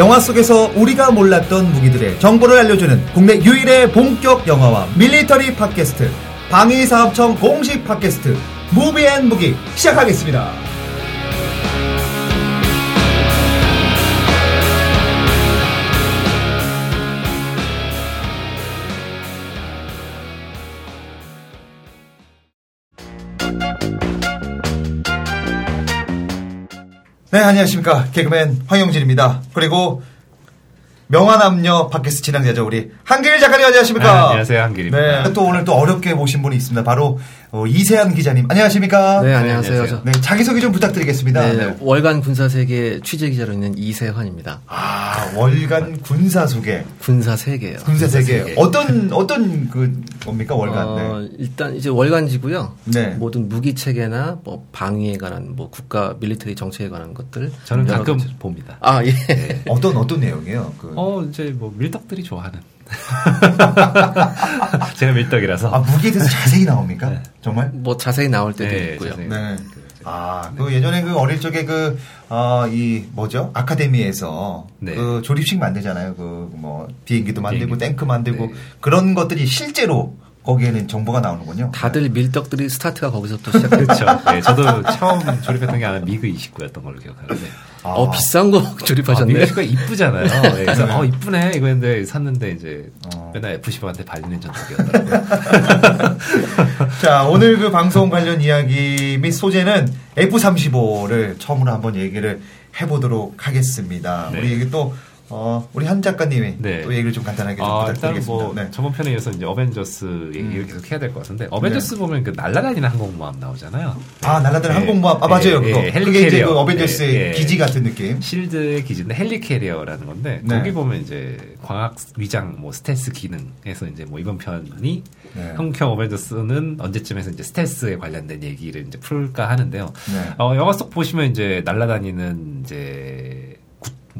영화 속에서 우리가 몰랐던 무기들의 정보를 알려주는 국내 유일의 본격 영화와 밀리터리 팟캐스트 방위사업청 공식 팟캐스트 무비앤무기 시작하겠습니다. 네, 안녕하십니까. 개그맨 황영진입니다. 그리고 명화남녀 팟캐스트 진행자죠. 우리 한길 작가님 안녕하십니까. 아, 안녕하세요. 한길입니다. 네, 또 오늘 또 어렵게 모신 분이 있습니다. 바로 어, 이세한 기자님. 안녕하십니까. 네, 안녕하세요. 안녕하세요. 네, 자기소개 좀 부탁드리겠습니다. 네, 네. 월간 군사세계 취재기자로 있는 이세환입니다. 아, 월간 군사 소개. 군사 세계요. 군사 세계. 어떤, 어떤 그, 뭡니까, 월간. 어, 네. 일단 이제 월간지고요. 네. 모든 무기 체계나 뭐 방위에 관한 뭐 국가 밀리터리 정책에 관한 것들 저는 가끔 가지. 봅니다. 아 예. 어떤, 어떤 내용이에요? 그. 어, 이제 뭐 밀떡들이 좋아하는. 제가 밀떡이라서. 아, 무기에 대해서 자세히 나옵니까? 네. 정말? 뭐 자세히 나올 때도 네, 있고요. 자세히. 네. 아, 그 예전에 그 어릴 적에 그, 어, 이, 뭐죠? 아카데미에서 네. 그 조립식 만들잖아요. 그 뭐, 비행기도 만들고, 비행기. 탱크 만들고, 네. 그런 것들이 실제로 거기에는 정보가 나오는군요. 다들 밀떡들이 스타트가 거기서부터 시작했죠. 그렇죠. 네, 저도 처음 조립했던 게 아마 미그 29였던 걸로 기억하는데. 아. 어 비싼 거 아, 조립하셨네. 미그 29가 이쁘잖아요. 네, 그래서 네. 어 이쁘네 이거 했는데 샀는데 이제 어. 맨날 F15한테 발리는 전적이었더라고요. 자, 오늘 그 방송 관련 이야기 및 소재는 F-35를 처음으로 한번 얘기를 해보도록 하겠습니다. 네. 우리 또, 어, 우리 한 작가님이 네. 또 얘기를 좀 간단하게 좀 아, 부탁드리겠습니다. 뭐 네. 저번 편에 이어서 이제 어벤져스 얘기를 계속 해야 될 것 같은데 어벤져스 보면 그 날라다니는 항공모함 나오잖아요. 아, 날라다니는 예. 항공모함. 아, 맞아요. 예, 그거. 예, 그게 이제. 그 어벤져스의. 기지 같은 느낌. 실드의 기지인데 헬리캐리어라는 건데 네. 거기 보면 이제 광학 위장 뭐 스텔스 기능에서 이제 뭐 이번 편이 네. 한국형 어벤져스는 언제쯤에서 이제 스텔스에 관련된 얘기를 이제 풀까 하는데요. 네. 어, 영화 속 보시면 이제 날아다니는 이제 구,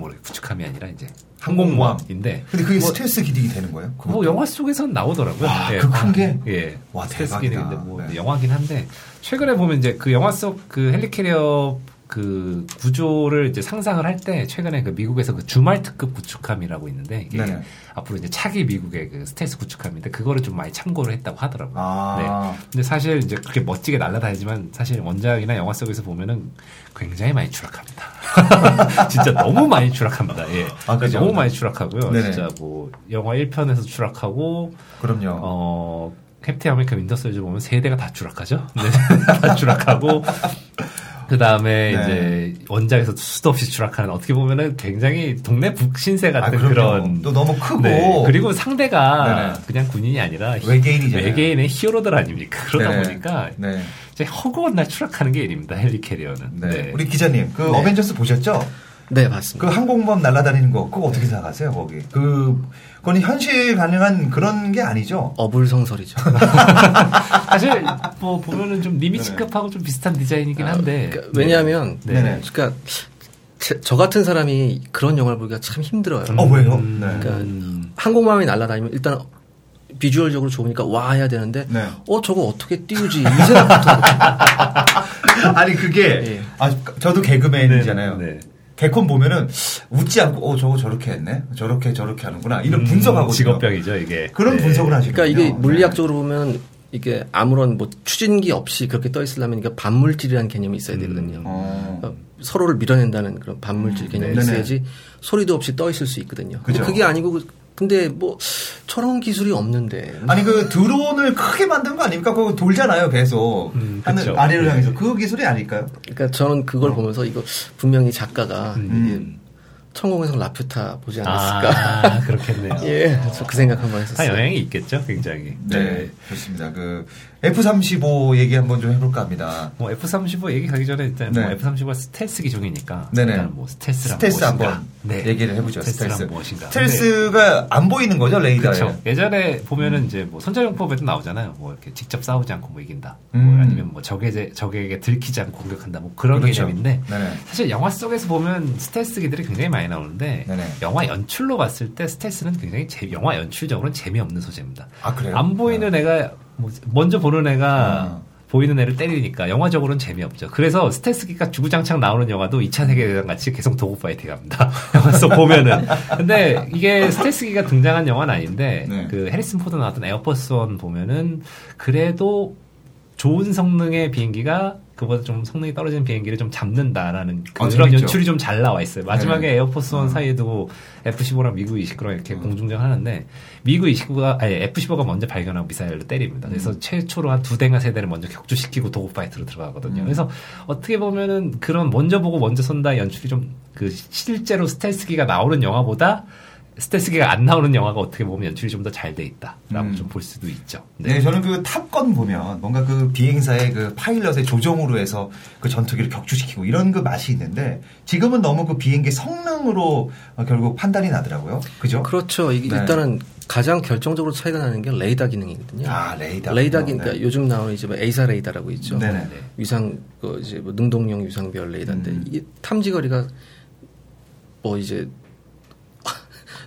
뭐래 구축함이 아니라 이제 항공모함인데 근데 그게 뭐, 스텔스 기능이 되는 거예요? 그것도? 뭐 영화 속에서는 나오더라고요. 와, 예. 그큰 게? 예. 와, 스텔스. 기능인데 뭐 네. 영화긴 한데 최근에 보면 이제 그 영화 속 그 헬리캐리어 그 구조를 이제 상상을 할 때 최근에 그 미국에서 그 주말 특급 구축함이라고 있는데 이게 네네. 앞으로 이제 차기 미국의 그 스텔스 구축함인데 그거를 좀 많이 참고를 했다고 하더라고요. 아. 네. 근데 사실 이제 그렇게 멋지게 날아다니지만 사실 원작이나 영화 속에서 보면은 굉장히 많이 추락합니다. 진짜 너무 많이 추락합니다. 예. 아, 그죠? 너무 많이 추락하고요. 네네. 진짜 뭐 영화 1편에서 추락하고 그럼요. 어 캡틴 아메리카 윈터 솔저 보면 세 대가 다 추락하죠. 네. 다 추락하고 그 다음에 네. 이제 원작에서 수도 없이 추락하는 어떻게 보면은 굉장히 동네북 신세 같은 아. 그런 또 너무 크고. 네. 그리고 상대가 네네. 그냥 군인이 아니라 외계인이잖아요. 외계인의 히어로들 아닙니까? 그러다 네네. 보니까 네. 허구한 날 추락하는 게 일입니다. 헬리캐리어는. 네. 우리 기자님, 그 네. 어벤져스 보셨죠? 네그 맞습니다. 항공모함 날아다니는 거, 그거 어떻게 생각하세요, 거기? 그, 그건 현실 가능한 그런 게 아니죠? 어불성설이죠. 사실 뭐 보면은 좀 리미치급하고 좀 비슷한 디자인이긴 한데 그러니까 왜냐하면 네. 네네. 그러니까 제- 저 같은 사람이 그런 영화를 보기가 참 힘들어요. 어, 왜요? 음, 네. 그러니까 항공모함이 날아다니면 일단 비주얼적으로 좋으니까 와 해야 되는데 네. 어 저거 어떻게 띄우지 이 생각부터 아니, 그게, 예. 아, 저도 개그맨이잖아요. 네. 개콘 보면은 웃지 않고, 어, 저거 저렇게 했네? 저렇게 저렇게 하는구나. 이런 분석하고. 음, 직업병이죠 이게. 그런 네. 분석을 하시거든요. 그러니까 이게 네. 물리학적으로 보면 이게 아무런 뭐 추진기 없이 그렇게 떠 있으려면 이게 반물질이라는 개념이 있어야 음. 되거든요. 어. 그러니까 서로를 밀어낸다는 그런 반물질 개념이 네네. 있어야지 소리도 없이 떠 있을 수 있거든요. 그죠. 그게 아니고 그- 근데 뭐 저런 기술이 없는데 아니 그 드론을 크게 만든 거 아닙니까? 그거 돌잖아요, 계속. 음, 하늘. 아래를 네. 향해서 그 기술이 아닐까요? 그러니까 저는 그걸 보면서 이거 분명히 작가가 음. 천공의 성 라퓨타 보지 않았을까. 아 그렇겠네요. 예, 저 그 생각 한번 다 했었어요. 영향이 있겠죠, 굉장히. 네, 좋습니다. 그 F-35 얘기 한번 좀 해볼까 합니다. 뭐 F-35 얘기 가기 전에 일단 네. 뭐 F-35가 스텔스 기종이니까 네네. 일단 뭐 스텔스란 스텔스 무엇인가? 한번 네. 얘기를 해보죠. 스텔스란 스텔스. 무엇인가? 스텔스가 안 보이는 거죠, 레이더에. 예전에 보면은 이제 뭐 손자병법에도 나오잖아요. 뭐 이렇게 직접 싸우지 않고 뭐 이긴다. 음. 뭐 아니면 뭐 적에게 적에게 들키지 않고 공격한다. 뭐 그런 그렇죠. 개념인데 네네. 사실 영화 속에서 보면 스텔스기들이 굉장히 많이 나오는데 네네. 영화 연출로 봤을 때 스텔스는 굉장히 재- 영화 연출적으로는 재미없는 소재입니다. 아, 그래요? 안 보이는 애가 뭐 먼저 보는 애가 아. 보이는 애를 때리니까 영화적으로는 재미없죠. 그래서 스텔스기가 주구장창 나오는 영화도 2차 세계대전 같이 계속 dogfighting 합니다. 영화 속 보면은. 근데 이게 스텔스기가 등장한 영화는 아닌데 네. 그 해리슨 포드 나왔던 에어포스 원 보면은 그래도 좋은 성능의 비행기가 그보다 좀 성능이 떨어지는 비행기를 좀 잡는다라는 어, 그런 재밌죠. 연출이 좀 잘 나와 있어요. 마지막에 네. 에어포스 원 음. 사이에 두고 F-15랑 미그 29랑 이렇게 음. 공중전 하는데 미그 29가 아니 F-15가 먼저 발견하고 미사일로 때립니다. 그래서 음. 최초로 한 두 대가 세 대를 먼저 격추시키고 dogfight로 들어가거든요. 음. 그래서 어떻게 보면은 그런 먼저 보고 먼저 쏜다 연출이 좀 그 실제로 스텔스기가 나오는 영화보다 스텔스기가 안 나오는 영화가 어떻게 보면 연출이 좀 더 잘 돼 있다라고 음. 좀볼 수도 있죠. 네, 저는 그 탑건 보면 뭔가 그 비행사의 그 파일럿의 조종으로 해서 그 전투기를 격추시키고 이런 그 맛이 있는데 지금은 너무 그 비행기 성능으로 어, 결국 판단이 나더라고요. 그죠? 그렇죠. 이게 네. 일단은 가장 결정적으로 차이가 나는 게 레이더 기능이거든요. 아, 레이더. 레이더 기능, 네. 그러니까 요즘 나오는 이제 뭐 AESA 레이더라고 있죠. 네네. 위상 그 이제 뭐 능동형 위상배열 레이더인데 음. 이 탐지거리가 뭐 이제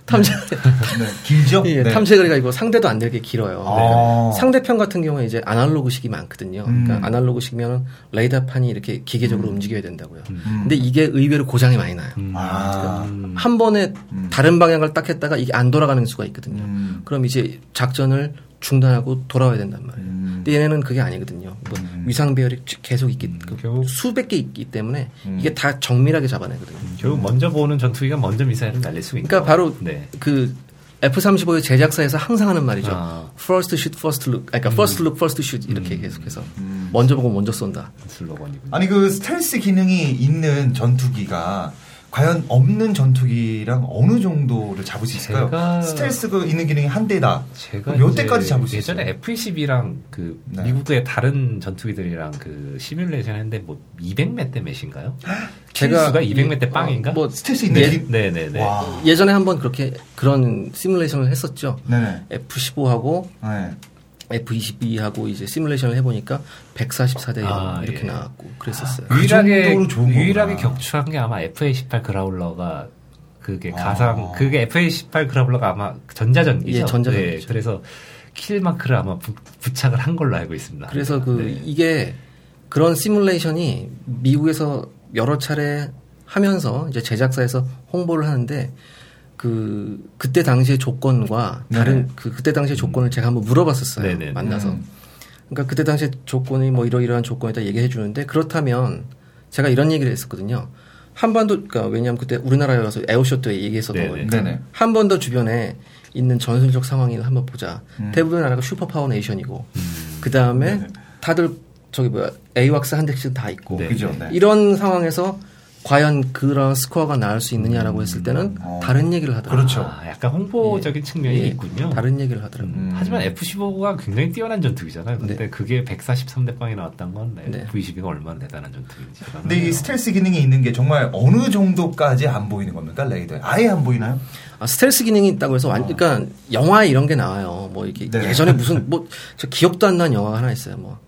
탐지 네, 길죠? 예, 네. 탐지거리가 이거 상대도 안 되게 길어요. 아. 상대편 같은 경우에 이제 아날로그식이 많거든요. 그러니까 음. 아날로그식이면 레이더판이 이렇게 기계적으로 움직여야 된다고요. 음. 근데 이게 의외로 고장이 많이 나요. 음. 아. 한 번에 음. 다른 방향을 딱 했다가 이게 안 돌아가는 수가 있거든요. 음. 그럼 이제 작전을 중단하고 돌아와야 된단 말이에요. 음. 근데 얘네는 그게 아니거든요. 뭐 음. 위상 배열이 계속 있기 음, 그 결국- 수백 개 있기 때문에 음. 이게 다 정밀하게 잡아내거든요. 결국 먼저 보는 전투기가 먼저 미사일을 날릴 수 있는. 그러니까 바로 네. 그 F-35의 제작사에서 항상 하는 말이죠. 아. First shoot, first look. 그러니까 first look, first shoot 이렇게 계속해서 먼저 보고 먼저 쏜다. 슬로건이군요. 아니 그 스텔스 기능이 있는 전투기가 과연 없는 전투기랑 어느 정도를 잡을 수 있을까요? 제가- 스텔스 그 있는 기능이 한 대다. 제가 몇 대까지 잡을 수 예전에 있어요? F-22랑 그 네. 미국의 다른 전투기들이랑 그 시뮬레이션 했는데 뭐 200몇 대 몇인가요? 제가 제가 200몇 대 이- 빵인가? 뭐 스텔스 있는 예- 기 네네네. 와. 예전에 한번 그렇게 그런 시뮬레이션을 했었죠. 네네. F-15하고 네. F-22하고 이제 시뮬레이션을 해보니까 144대 아, 이렇게 예. 나왔고 그랬었어요. 그 유일하게 유일하게. 격추한 게 아마 F-18 그라울러가 그게 아. 가상 그게 F-18 그라울러가 아마 전자전기죠. 예, 전자전기죠. 네, 그래서 킬 마크를 아마 부, 부착을 한 걸로 알고 있습니다. 그래서 그 네. 이게 그런 시뮬레이션이 미국에서 여러 차례 하면서 이제 제작사에서 홍보를 하는데 그 그때 당시의 조건과 다른 네. 그 그때 당시의 조건을 제가 한번 물어봤었어요. 네네. 만나서. 음. 그러니까 그때 당시에 조건이 뭐 이러이러한 조건이다 얘기해 주는데 그렇다면 제가 이런 얘기를 했었거든요. 한반도 그러니까 왜냐하면 그때 우리나라에 와서 에어쇼 때 얘기했었던 네네. 거니까 네네. 한반도 주변에 있는 전술적 상황을 한번 보자. 음. 대부분의 나라가 슈퍼파워 네이션이고 그 다음에 네네. 다들 저기 뭐야 AWACS 한 대씩 다 있고 네. 그죠. 네. 이런 상황에서 과연 그런 스코어가 나올 수 있느냐라고 했을 때는 어. 다른 얘기를 하더라고요. 그렇죠. 아, 약간 홍보적인 측면이 예, 있군요. 다른 얘기를 하더라고요. 음. 하지만 F-15가 굉장히 뛰어난 전투기잖아요. 근데 네. 그게 143대 빵이 나왔던 건 네. F-22가 얼마나 대단한 전투기인지. 근데 이 스텔스 기능이 있는 게 정말 어느 정도까지 안 보이는 겁니까 레이더에? 아예 안 보이나요? 아, 스텔스 기능이 있다고 해서 완, 그러니까 영화에 이런 게 나와요. 뭐 이게 네. 예전에 무슨 뭐 저 기억도 안 나는 영화가 하나 있어요. 뭐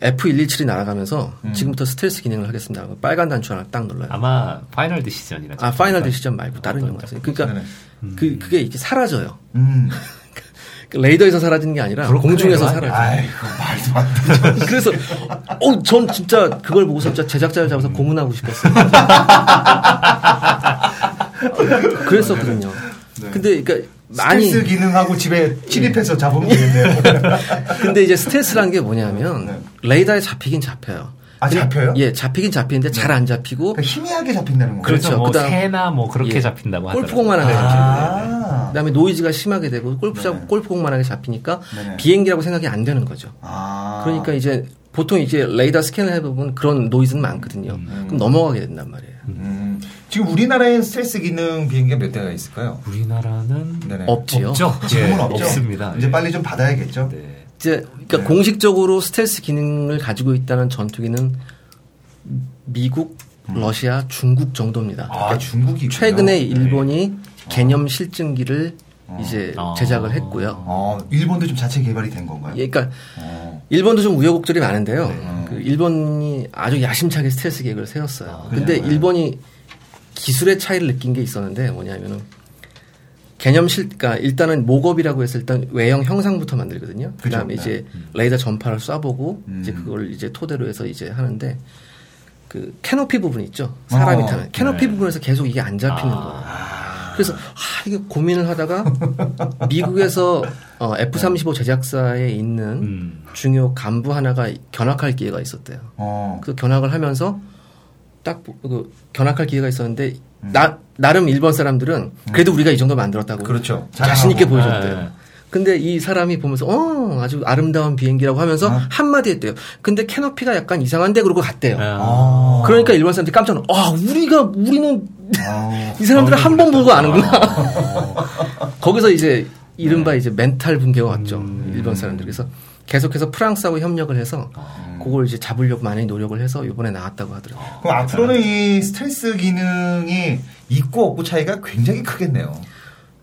F117이 날아가면서 음. 지금부터 스텔스 기능을 하겠습니다. 빨간 단추 하나 딱 눌러요. 아마 파이널 디시전이라. 아 파이널 디시전 말고 다른 영화였어요. 그러니까 네네. 그 그게 이렇게 사라져요. 음. 그 레이더에서 사라지는 게 아니라 그렇구나. 공중에서 아니, 사라져. 아이고 말도 안 되죠. 그래서 어, 전 진짜 그걸 보고서 진짜 제작자를 잡아서 고문하고 싶었어요. 그랬었거든요. 네. 근데 그러니까 많이 스텔스 기능하고 집에 침입해서 잡으면 되겠네요. 근데 이제 스텔스라는 게 뭐냐면 네. 레이더에 잡히긴 잡혀요. 아, 잡혀요? 예, 잡히긴 잡히는데 잘 안 잡히고 그러니까 희미하게 잡힌다는 거예요. 그렇죠. 뭐 그다음- 새나 뭐 그렇게 예. 잡힌다고 하더라고요. 골프공만하게 잡히고 아. 그다음에 노이즈가 심하게 되고 골프 네네. 골프공만하게 잡히니까 네네. 비행기라고 생각이 안 되는 거죠. 아. 그러니까 이제 보통 이제 레이더 스캔을 해보면 그런 노이즈는 많거든요. 그럼 넘어가게 된단 말이에요. 음. 지금 우리나라엔 스텔스 기능 비행기가 몇 대가 있을까요? 우리나라는 네네. 없지요. 없죠. 지금은 예, 없죠. 없습니다. 이제 예. 빨리 좀 받아야겠죠. 네. 이제 그러니까 네. 공식적으로 스텔스 기능을 가지고 있다는 전투기는 미국, 러시아, 중국 정도입니다. 아, 그러니까 중국이 최근에 네. 일본이 개념 실증기를 이제 아. 제작을 했고요. 어, 일본도 좀 자체 개발이 된 건가요? 예, 그러니까 어. 일본도 좀 우여곡절이 많은데요. 네. 그 일본이 아주 야심차게 스텔스 계획을 세웠어요. 아, 근데? 일본이 기술의 차이를 느낀 게 있었는데 뭐냐면은 개념 실, 그러니까 일단은 목업이라고 해서 일단 외형 형상부터 만들거든요. 그다음에 네. 이제 레이더 전파를 쏴보고 음. 이제 그걸 이제 토대로 해서 이제 하는데 그 캐노피 부분 있죠. 사람이 어, 타는 캐노피 네. 부분에서 계속 이게 안 잡히는 아. 거예요. 그래서 아 이게 고민을 하다가 미국에서 어, F-35 제작사에 있는 음. 중요 간부 하나가 견학할 기회가 있었대요. 어. 그 견학을 하면서 딱 그 견학할 기회가 있었는데 음. 나 나름 일본 사람들은 그래도 우리가 이 정도 만들었다고 그렇죠. 자신 있게. 보여줬대요. 네. 근데 이 사람이 보면서 어 아주 아름다운 비행기라고 하면서 아. 한마디 했대요. 근데 캐노피가 약간 이상한데 그러고 갔대요. 아. 그러니까 일본 사람들이 깜짝 놀라. 아 우리가 우리는 아. 이 사람들은 한 번 보고 아는구나. 어. 거기서 이제 이른바 네. 이제 멘탈 붕괴가 왔죠. 음. 일본 사람들. 그래서 계속해서 프랑스하고 협력을 해서 아. 그걸 이제 잡으려고 많이 노력을 해서 이번에 나왔다고 하더라고요. 그럼 앞으로는 이 스텔스 기능이 있고 없고 차이가 굉장히 크겠네요.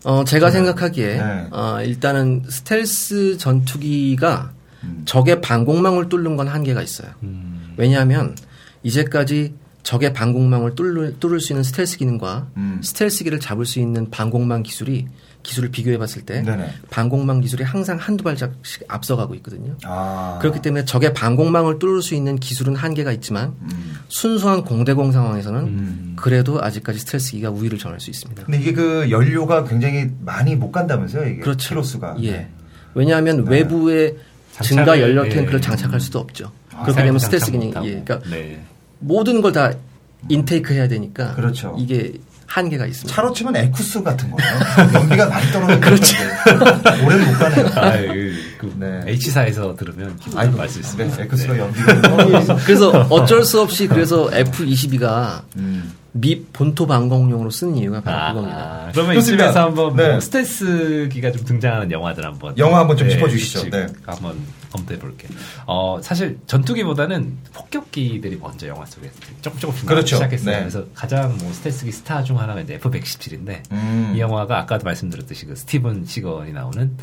어, 제가 네. 생각하기에 네. 어, 일단은 스텔스 전투기가 음. 적의 방공망을 뚫는 건 한계가 있어요. 음. 왜냐하면 이제까지 적의 방공망을 뚫을, 뚫을 수 있는 스텔스 기능과 음. 스텔스기를 잡을 수 있는 방공망 기술이 기술을 비교해 봤을 때 네네. 방공망 기술이 항상 한두 발짝씩 앞서가고 있거든요. 아. 그렇기 때문에 적의 방공망을 뚫을 수 있는 기술은 한계가 있지만 음. 순수한 공대공 상황에서는 음. 그래도 아직까지 스텔스기가 우위를 점할 수 있습니다. 근데 이게 그 연료가 굉장히 많이 못 간다면서요, 이게. 그렇죠. 키로수가. 네. 예. 왜냐하면 외부에 장착을, 증가 연료 예. 탱크를 장착할 수도 없죠. 아, 그렇게 되면 스텔스 기능이. 예. 그러니까 네. 모든 걸 다 intake 해야 되니까 그렇죠. 이게 한계가 있습니다. 차로 치면 에쿠스 같은 거예요. 연비가 많이 떨어지는 그렇죠. 오래는 못 가네요. 아, 그, 그 네. H사에서 들으면 기분 아이고, 나쁠 수 있습니다. 네, 에쿠스가 네. 연비가 떨어져서. 그래서 어쩔 수 없이 그래서 F22가 음. 미 본토 방공용으로 쓰는 이유가 바로 아, 그겁니다. 그러면 좋습니다. 이쯤에서 한번 네. 뭐 스텔스기가 좀 등장하는 영화들 한번 영화 한번 좀 짚어주시죠. 쭉 네. 한번 검토해 볼게요. 어 사실 전투기보다는 폭격기들이 먼저 영화 속에 조금 조금씩 그렇죠. 시작했어요. 네. 그래서 가장 뭐 스텔스기 스타 중 하나가 이제 F117인데 음. 이 영화가 아까도 말씀드렸듯이 그 스티븐 시걸이 나오는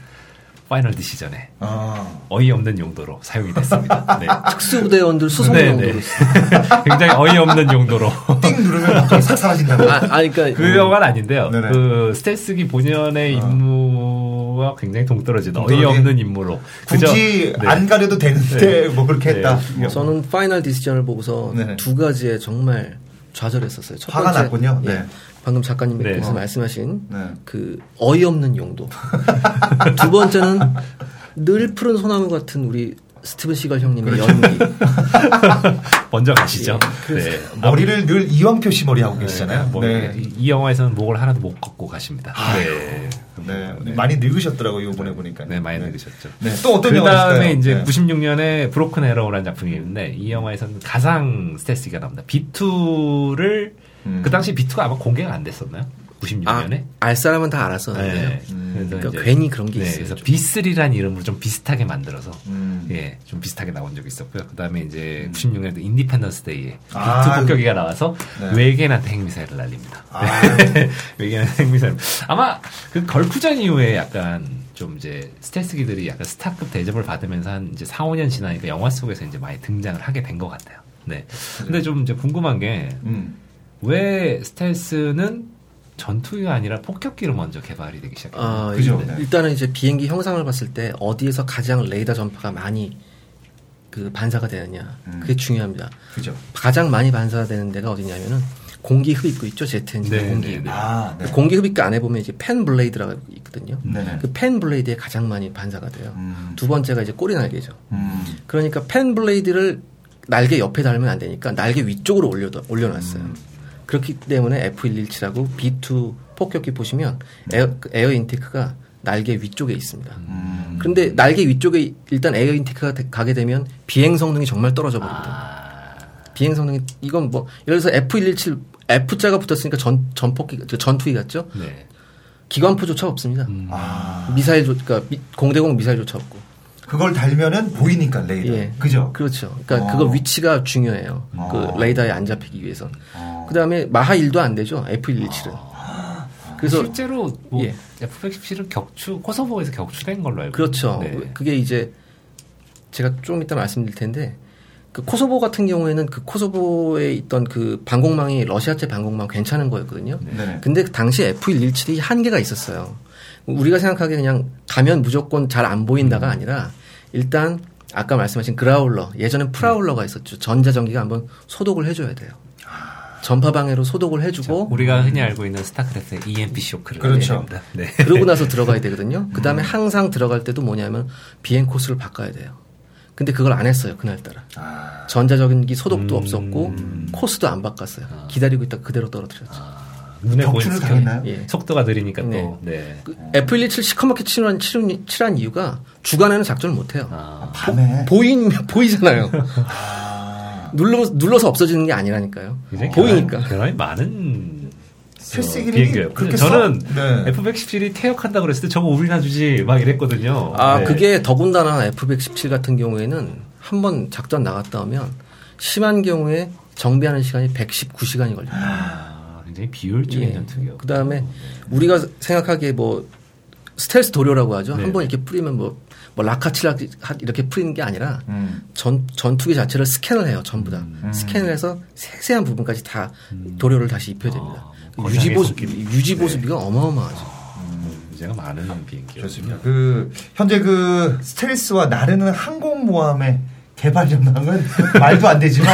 파이널 디시전에 아. 어이없는 용도로 사용이 됐습니다. 네. 특수부대원들 수송 네, 용도로. 네. 굉장히 어이없는 용도로. 띵 누르면 갑자기 싹 사라진다고. 아, 아니, 그러니까 그 영화는 아닌데요. 네네. 그 스텔스기 본연의 임무와 굉장히 동떨어진? 어이없는 임무로. 굳이 네. 안 가려도 되는데 뭐 그렇게 네. 했다. 저는 파이널 디시전을 보고서 네. 두 가지에 정말 좌절했었어요. 첫 화가 번째, 났군요. 네. 예, 방금 작가님께서 네. 말씀하신 네. 그 어이없는 용도. 두 번째는 늘 푸른 소나무 같은 우리 스티븐 시걸 형님의 그렇죠. 연기. 먼저 가시죠. 예, 네. 머리를 늘 이왕표 씨 머리 하고 네, 계시잖아요. 뭐 네. 이, 이 영화에서는 목을 하나도 못 걷고 가십니다. 네. 네. 네. 많이 늙으셨더라고요, 이번에 보니까. 네, 많이 늙으셨죠. 네. 또 어떤 그 영화 다음에 있을까요? 이제 네. 96년에 브로큰 에러라는 작품이 있는데 이 영화에서는 가상 스텔스가 나옵니다. B2를 음. 그 당시 B2가 아마 공개가 안 됐었나요? 아, 96년에? 알 사람은 다 알았었는데요. 네. 음. 그러니까 이제- 괜히 그런 게 네, 있어요. 그래서 좀. B3라는 이름으로 좀 비슷하게 만들어서 음. 예, 좀 비슷하게 나온 적이 있었고요. 그 다음에 이제 96년도 인디펜던스 데이에 아, B2 폭격기가 나와서 네. 외계인한테 핵미사일을 날립니다. 아. 외계인한테 핵미사일. 아마 그 걸프전 이후에 약간 좀 이제 스텔스기들이 약간 스타급 대접을 받으면서 한 이제 4, 5년 지나니까 영화 속에서 이제 많이 등장을 하게 된 것 같아요. 네. 근데 좀 이제 궁금한 게 음. 왜 스텔스는 전투기가 아니라 폭격기로 먼저 개발이 되기 시작했나요? 아, 그죠. 일- 네. 일단은 이제 비행기 형상을 봤을 때 어디에서 가장 레이더 전파가 많이 그 반사가 되느냐. 음. 그게 중요합니다. 그죠. 가장 많이 반사되는 데가 어디냐면은 공기 흡입구 있죠. 제트 엔진 네, 공기. 네, 네. 아, 네. 공기 흡입구 안에 보면 이제 fan blade라고 있거든요. 네네. 그 fan blade에 가장 많이 반사가 돼요. 음. 두 번째가 이제 꼬리 날개죠. 음. 그러니까 fan blade를 날개 옆에 달면 안 되니까 날개 위쪽으로 올려 올려놨어요. 음. 그렇기 때문에 F117하고 B2 폭격기 보시면 air, 그 air intake가 날개 위쪽에 있습니다. 음. 그런데 날개 위쪽에 일단 air intake가 되- 가게 되면 비행 성능이 정말 떨어져 버립니다. 아, 비행 성능이 이건 뭐 예를 들어서 F117 F자가 붙었으니까 전 전폭기 저 전투기 같죠? 네. 기관포조차 없습니다. 음. 아. 미사일 조 그러니까 미- 공대공 미사일조차 없고. 그걸 달면은 보이니까 레이더. 예. 그죠? 그렇죠. 그러니까 어. 그거 위치가 중요해요. 어. 그 레이더에 안 잡히기 위해선. 어. 그다음에 마하 1도 안 되죠. F117은. 그래서 실제로 뭐 예. F117은 격추 코소보에서 격추된 걸로 알고 그렇죠. 네. 그게 이제 제가 조금 이따 말씀드릴 텐데 그 코소보 같은 경우에는 그 코소보에 있던 그 방공망이 러시아제 방공망 괜찮은 거였거든요. 네네. 근데 그 당시 F117이 한계가 있었어요. 우리가 생각하기에 그냥 가면 무조건 잘 안 보인다가 음. 아니라 일단 아까 말씀하신 그라울러 예전엔 프라울러가 있었죠. 전자전기가 한번 소독을 해줘야 돼요. 전파 방해로 소독을 해주고 우리가 흔히 알고 있는 스타크래프트의 EMP 쇼크를 그렇죠. 네. 그러고 나서 들어가야 되거든요. 그 다음에 항상 들어갈 때도 뭐냐면 비행 코스를 바꿔야 돼요. 근데 그걸 안 했어요 그날따라. 아, 전자전기 소독도 음. 없었고 코스도 안 바꿨어요. 기다리고 있다 가 그대로 떨어뜨렸죠. 눈에 보이는. 당했나요? 예. 속도가 느리니까 네. 또. 네. 그 F117 시커멓게 칠한, 칠한, 칠한 이유가 주간에는 작전을 못 해요. 아, 밤에. 보인 보이잖아요. 아, 눌러 눌러서 없어지는 게 아니라니까요. 보이니까. 결함- 결함이 많은 필수 어, 기능이 비행기예요. 그렇게 저는 써? 네. F-117이 퇴역한다 그랬을 때 저거 우리나 주지 막 이랬거든요. 아 네. 그게 더군다나 F117 같은 경우에는 한 번 작전 나갔다 오면 심한 경우에 정비하는 시간이 119시간이 걸려요. 아, 굉장히 비효율적인 예. 전투기요. 그 다음에 우리가 생각하기에 뭐 스텔스 도료라고 하죠. 네. 한번 이렇게 뿌리면 뭐, 뭐 라카칠라 이렇게 뿌리는 게 아니라 음. 전, 전투기 자체를 스캔을 해요. 전부 다. 음. 스캔을 해서 세세한 부분까지 다 도료를 다시 입혀야 됩니다. 아, 뭐 유지 보수, 거장의 유지 보수비가 어마어마하죠. 문제가 많은 비행기요. 좋습니다. 그 현재 그 스텔스와 나르는 항공모함의 개발 전망은 말도 안 되지만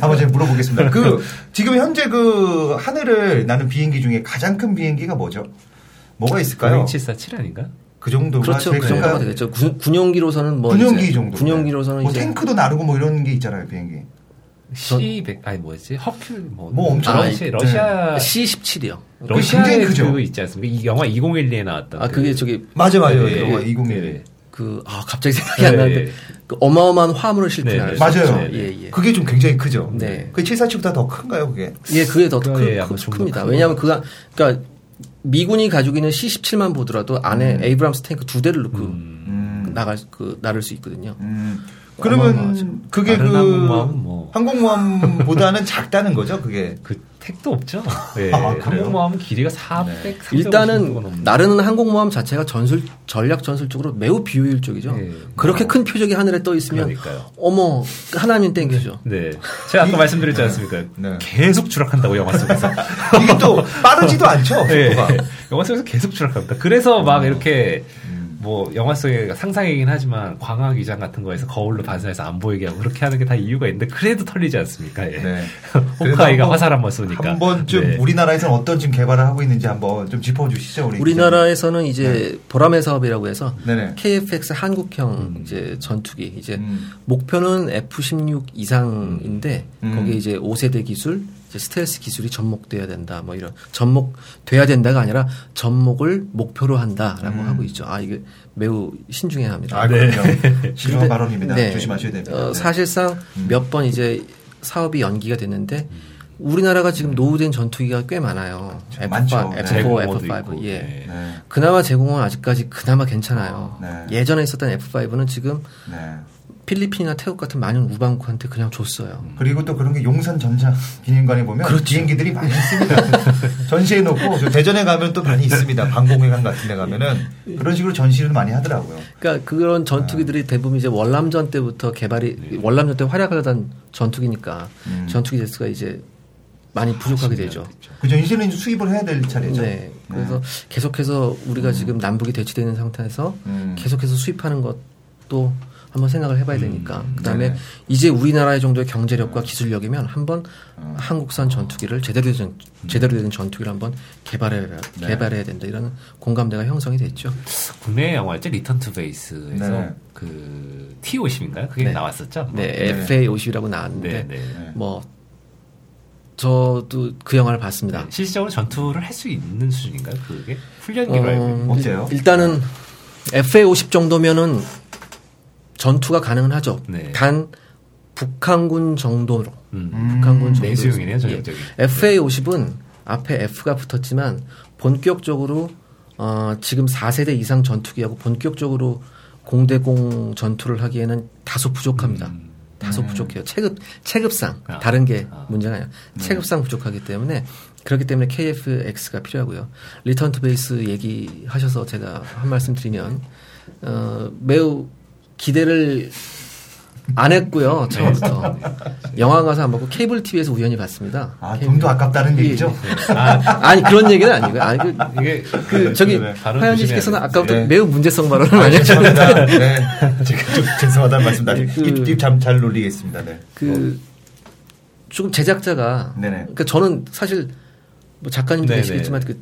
한번 제가 물어보겠습니다. 그 지금 현재 그 하늘을 나는 비행기 중에 가장 큰 비행기가 뭐죠? 뭐가 있을까요? 747 아닌가? 그 정도가 그렇죠. 그 정도가? 되겠죠. 군, 군용기로서는 뭐. 군용기 이제 정도. 군용기로서는 뭐 이제. 탱크도 나르고 뭐 이런 게 있잖아요, 비행기. C100 아니 뭐였지? 허큘 뭐, 뭐 엄청 아, 러시아, 네. 러시아 C17이요. 러시아의. 그거 있지 않습니까? 이 영화 2012에 나왔던 아, 그- 그게 저기 맞아 맞아요. 네, 영화 네. 2011. 네. 그, 아, 갑자기 생각이 안 네. 나는데. 그 어마어마한 화물을 싣고 네, 네. 수 맞아요. 있죠. 예, 예. 그게 좀 굉장히 크죠. 네. 그 747보다 더 큰가요, 그게? 예, 그게 더 크, 아마 크, 큽니다. 큰 왜냐하면 그가, 그러니까 미군이 가지고 있는 C17만 보더라도 안에 에이브람스 탱크 두 대를 넣고 음. 나갈 그 나를 수 있거든요. 음. 어마어마하죠. 그러면 그게 그 다른 항공모함은 뭐. 항공모함보다는 작다는 거죠, 그게. 그 택도 없죠. 네. 아, 그래요? 항공모함은 길이가 400, 350 일단은 나르는 항공모함 자체가 전술 전략 전술적으로 매우 비효율적이죠. 네. 그렇게 큰 표적이 하늘에 떠 있으면 그러니까요. 어머 하나님 thank you죠. 네. 제가 아까 말씀드렸지 않습니까? 네. 계속 추락한다고 영화 속에서. 이게 또 빠르지도 않죠, 네. 영화 속에서 계속 추락합니다. 그래서 막 이렇게 뭐 영화 속에 상상이긴 하지만 광학 위장 같은 거에서 거울로 반사해서 안 보이게 하고 그렇게 하는 게 다 이유가 있는데 그래도 털리지 않습니까? 예. 네. 한번- 화살 한 번 쏘니까. 한 번쯤 네. 우리나라에서는 어떤 지금 개발을 하고 있는지 한번 좀 짚어주시죠, 우리. 우리나라에서는 이제 보람의 사업이라고 해서 네네. KFX 한국형 이제 전투기 이제 음. 목표는 F16 이상인데 음. 거기에 이제 5세대 기술, 이제 스텔스 기술이 접목돼야 된다. 뭐 이런 접목돼야 된다가 아니라 접목을 목표로 한다라고 음. 하고 있죠. 아 이게 매우 신중해야 합니다. 아, 그럼요. 신중한 발언입니다. 네. 조심하셔야 됩니다. 어, 네. 사실상 음. 몇번 이제 사업이 연기가 됐는데 우리나라가 지금 노후된 전투기가 꽤 많아요. F5, 많죠. 네. F4, 제공호도 F5. 있고, 예. 네. 네. 그나마 제공은 아직까지 그나마 괜찮아요. 네. 예전에 있었던 F5는 지금 네. 필리핀이나 태국 같은 많은 우방국한테 그냥 줬어요. 그리고 또 그런 게 용산 전자 기념관에 보면 그렇죠. 비행기들이 많이 있습니다. 전시해 놓고 저 대전에 가면 또 많이 있습니다. 방공회관 같은 데 가면은 그런 식으로 전시를 많이 하더라고요. 그러니까 그런 전투기들이 네. 대부분 이제 월남전 때부터 개발이 월남전 때 활약하던 전투기니까 음. 전투기 대수가 이제 많이 부족하게 되죠. 그죠? 이제는 이제 수입을 해야 될 차례죠. 네. 그래서 계속해서 우리가 지금 남북이 대치되는 상태에서 음. 계속해서 수입하는 것도 한번 생각을 해봐야 되니까. 그다음에 네네. 이제 우리나라의 정도의 경제력과 기술력이면 한번 어. 한국산 전투기를 제대로 된 제대로 된 전투기를 한번 개발해 네. 개발해야 된다 이런 공감대가 형성이 됐죠. 국내 영화였죠 리턴 투 베이스에서 네. 그 T50인가요? 그게 네. 나왔었죠. 네, 네. FA 50이라고 나왔는데 네, 네. 네. 뭐 저도 그 영화를 봤습니다. 네. 실질적으로 전투를 할 수 있는 수준인가요? 그게 훈련기로 알고 있는. 어, 어때요? 일단은 FA 50 정도면은 전투가 가능은 하죠. 네. 단 북한군 정도로 음. 북한군 정도 내수용이네요, 전형적인. FA 50은 앞에 F가 붙었지만 본격적으로 어, 지금 4세대 이상 전투기하고 본격적으로 공대공 전투를 하기에는 다소 부족합니다. 음. 다소 부족해요. 체급 체급상 아. 다른 게 아. 문제가 아니라 체급상 부족하기 때문에 그렇기 때문에 KFX가 필요하고요. 리턴 투 베이스 얘기하셔서 제가 한 말씀 드리면 어, 매우 기대를 안 했고요 처음부터 영화 가서 안 보고 케이블 TV에서 우연히 봤습니다. 아, 케이블. 돈도 아깝다는 예, 얘기죠? 예. 아니 그런 얘기는 아니고요. 아니 그, 이게 그 저기 네, 발언 하현지 씨께서는 아까부터 네. 매우 문제성 발언을 아, 많이 하셨는데. 네. 제가 좀 죄송하다는 말씀 나중에 그- 입, 입잘 놀리겠습니다. 네. 그 조금 제작자가 네네. 그러니까 저는 사실 뭐 작가님도 네네. 계시겠지만 그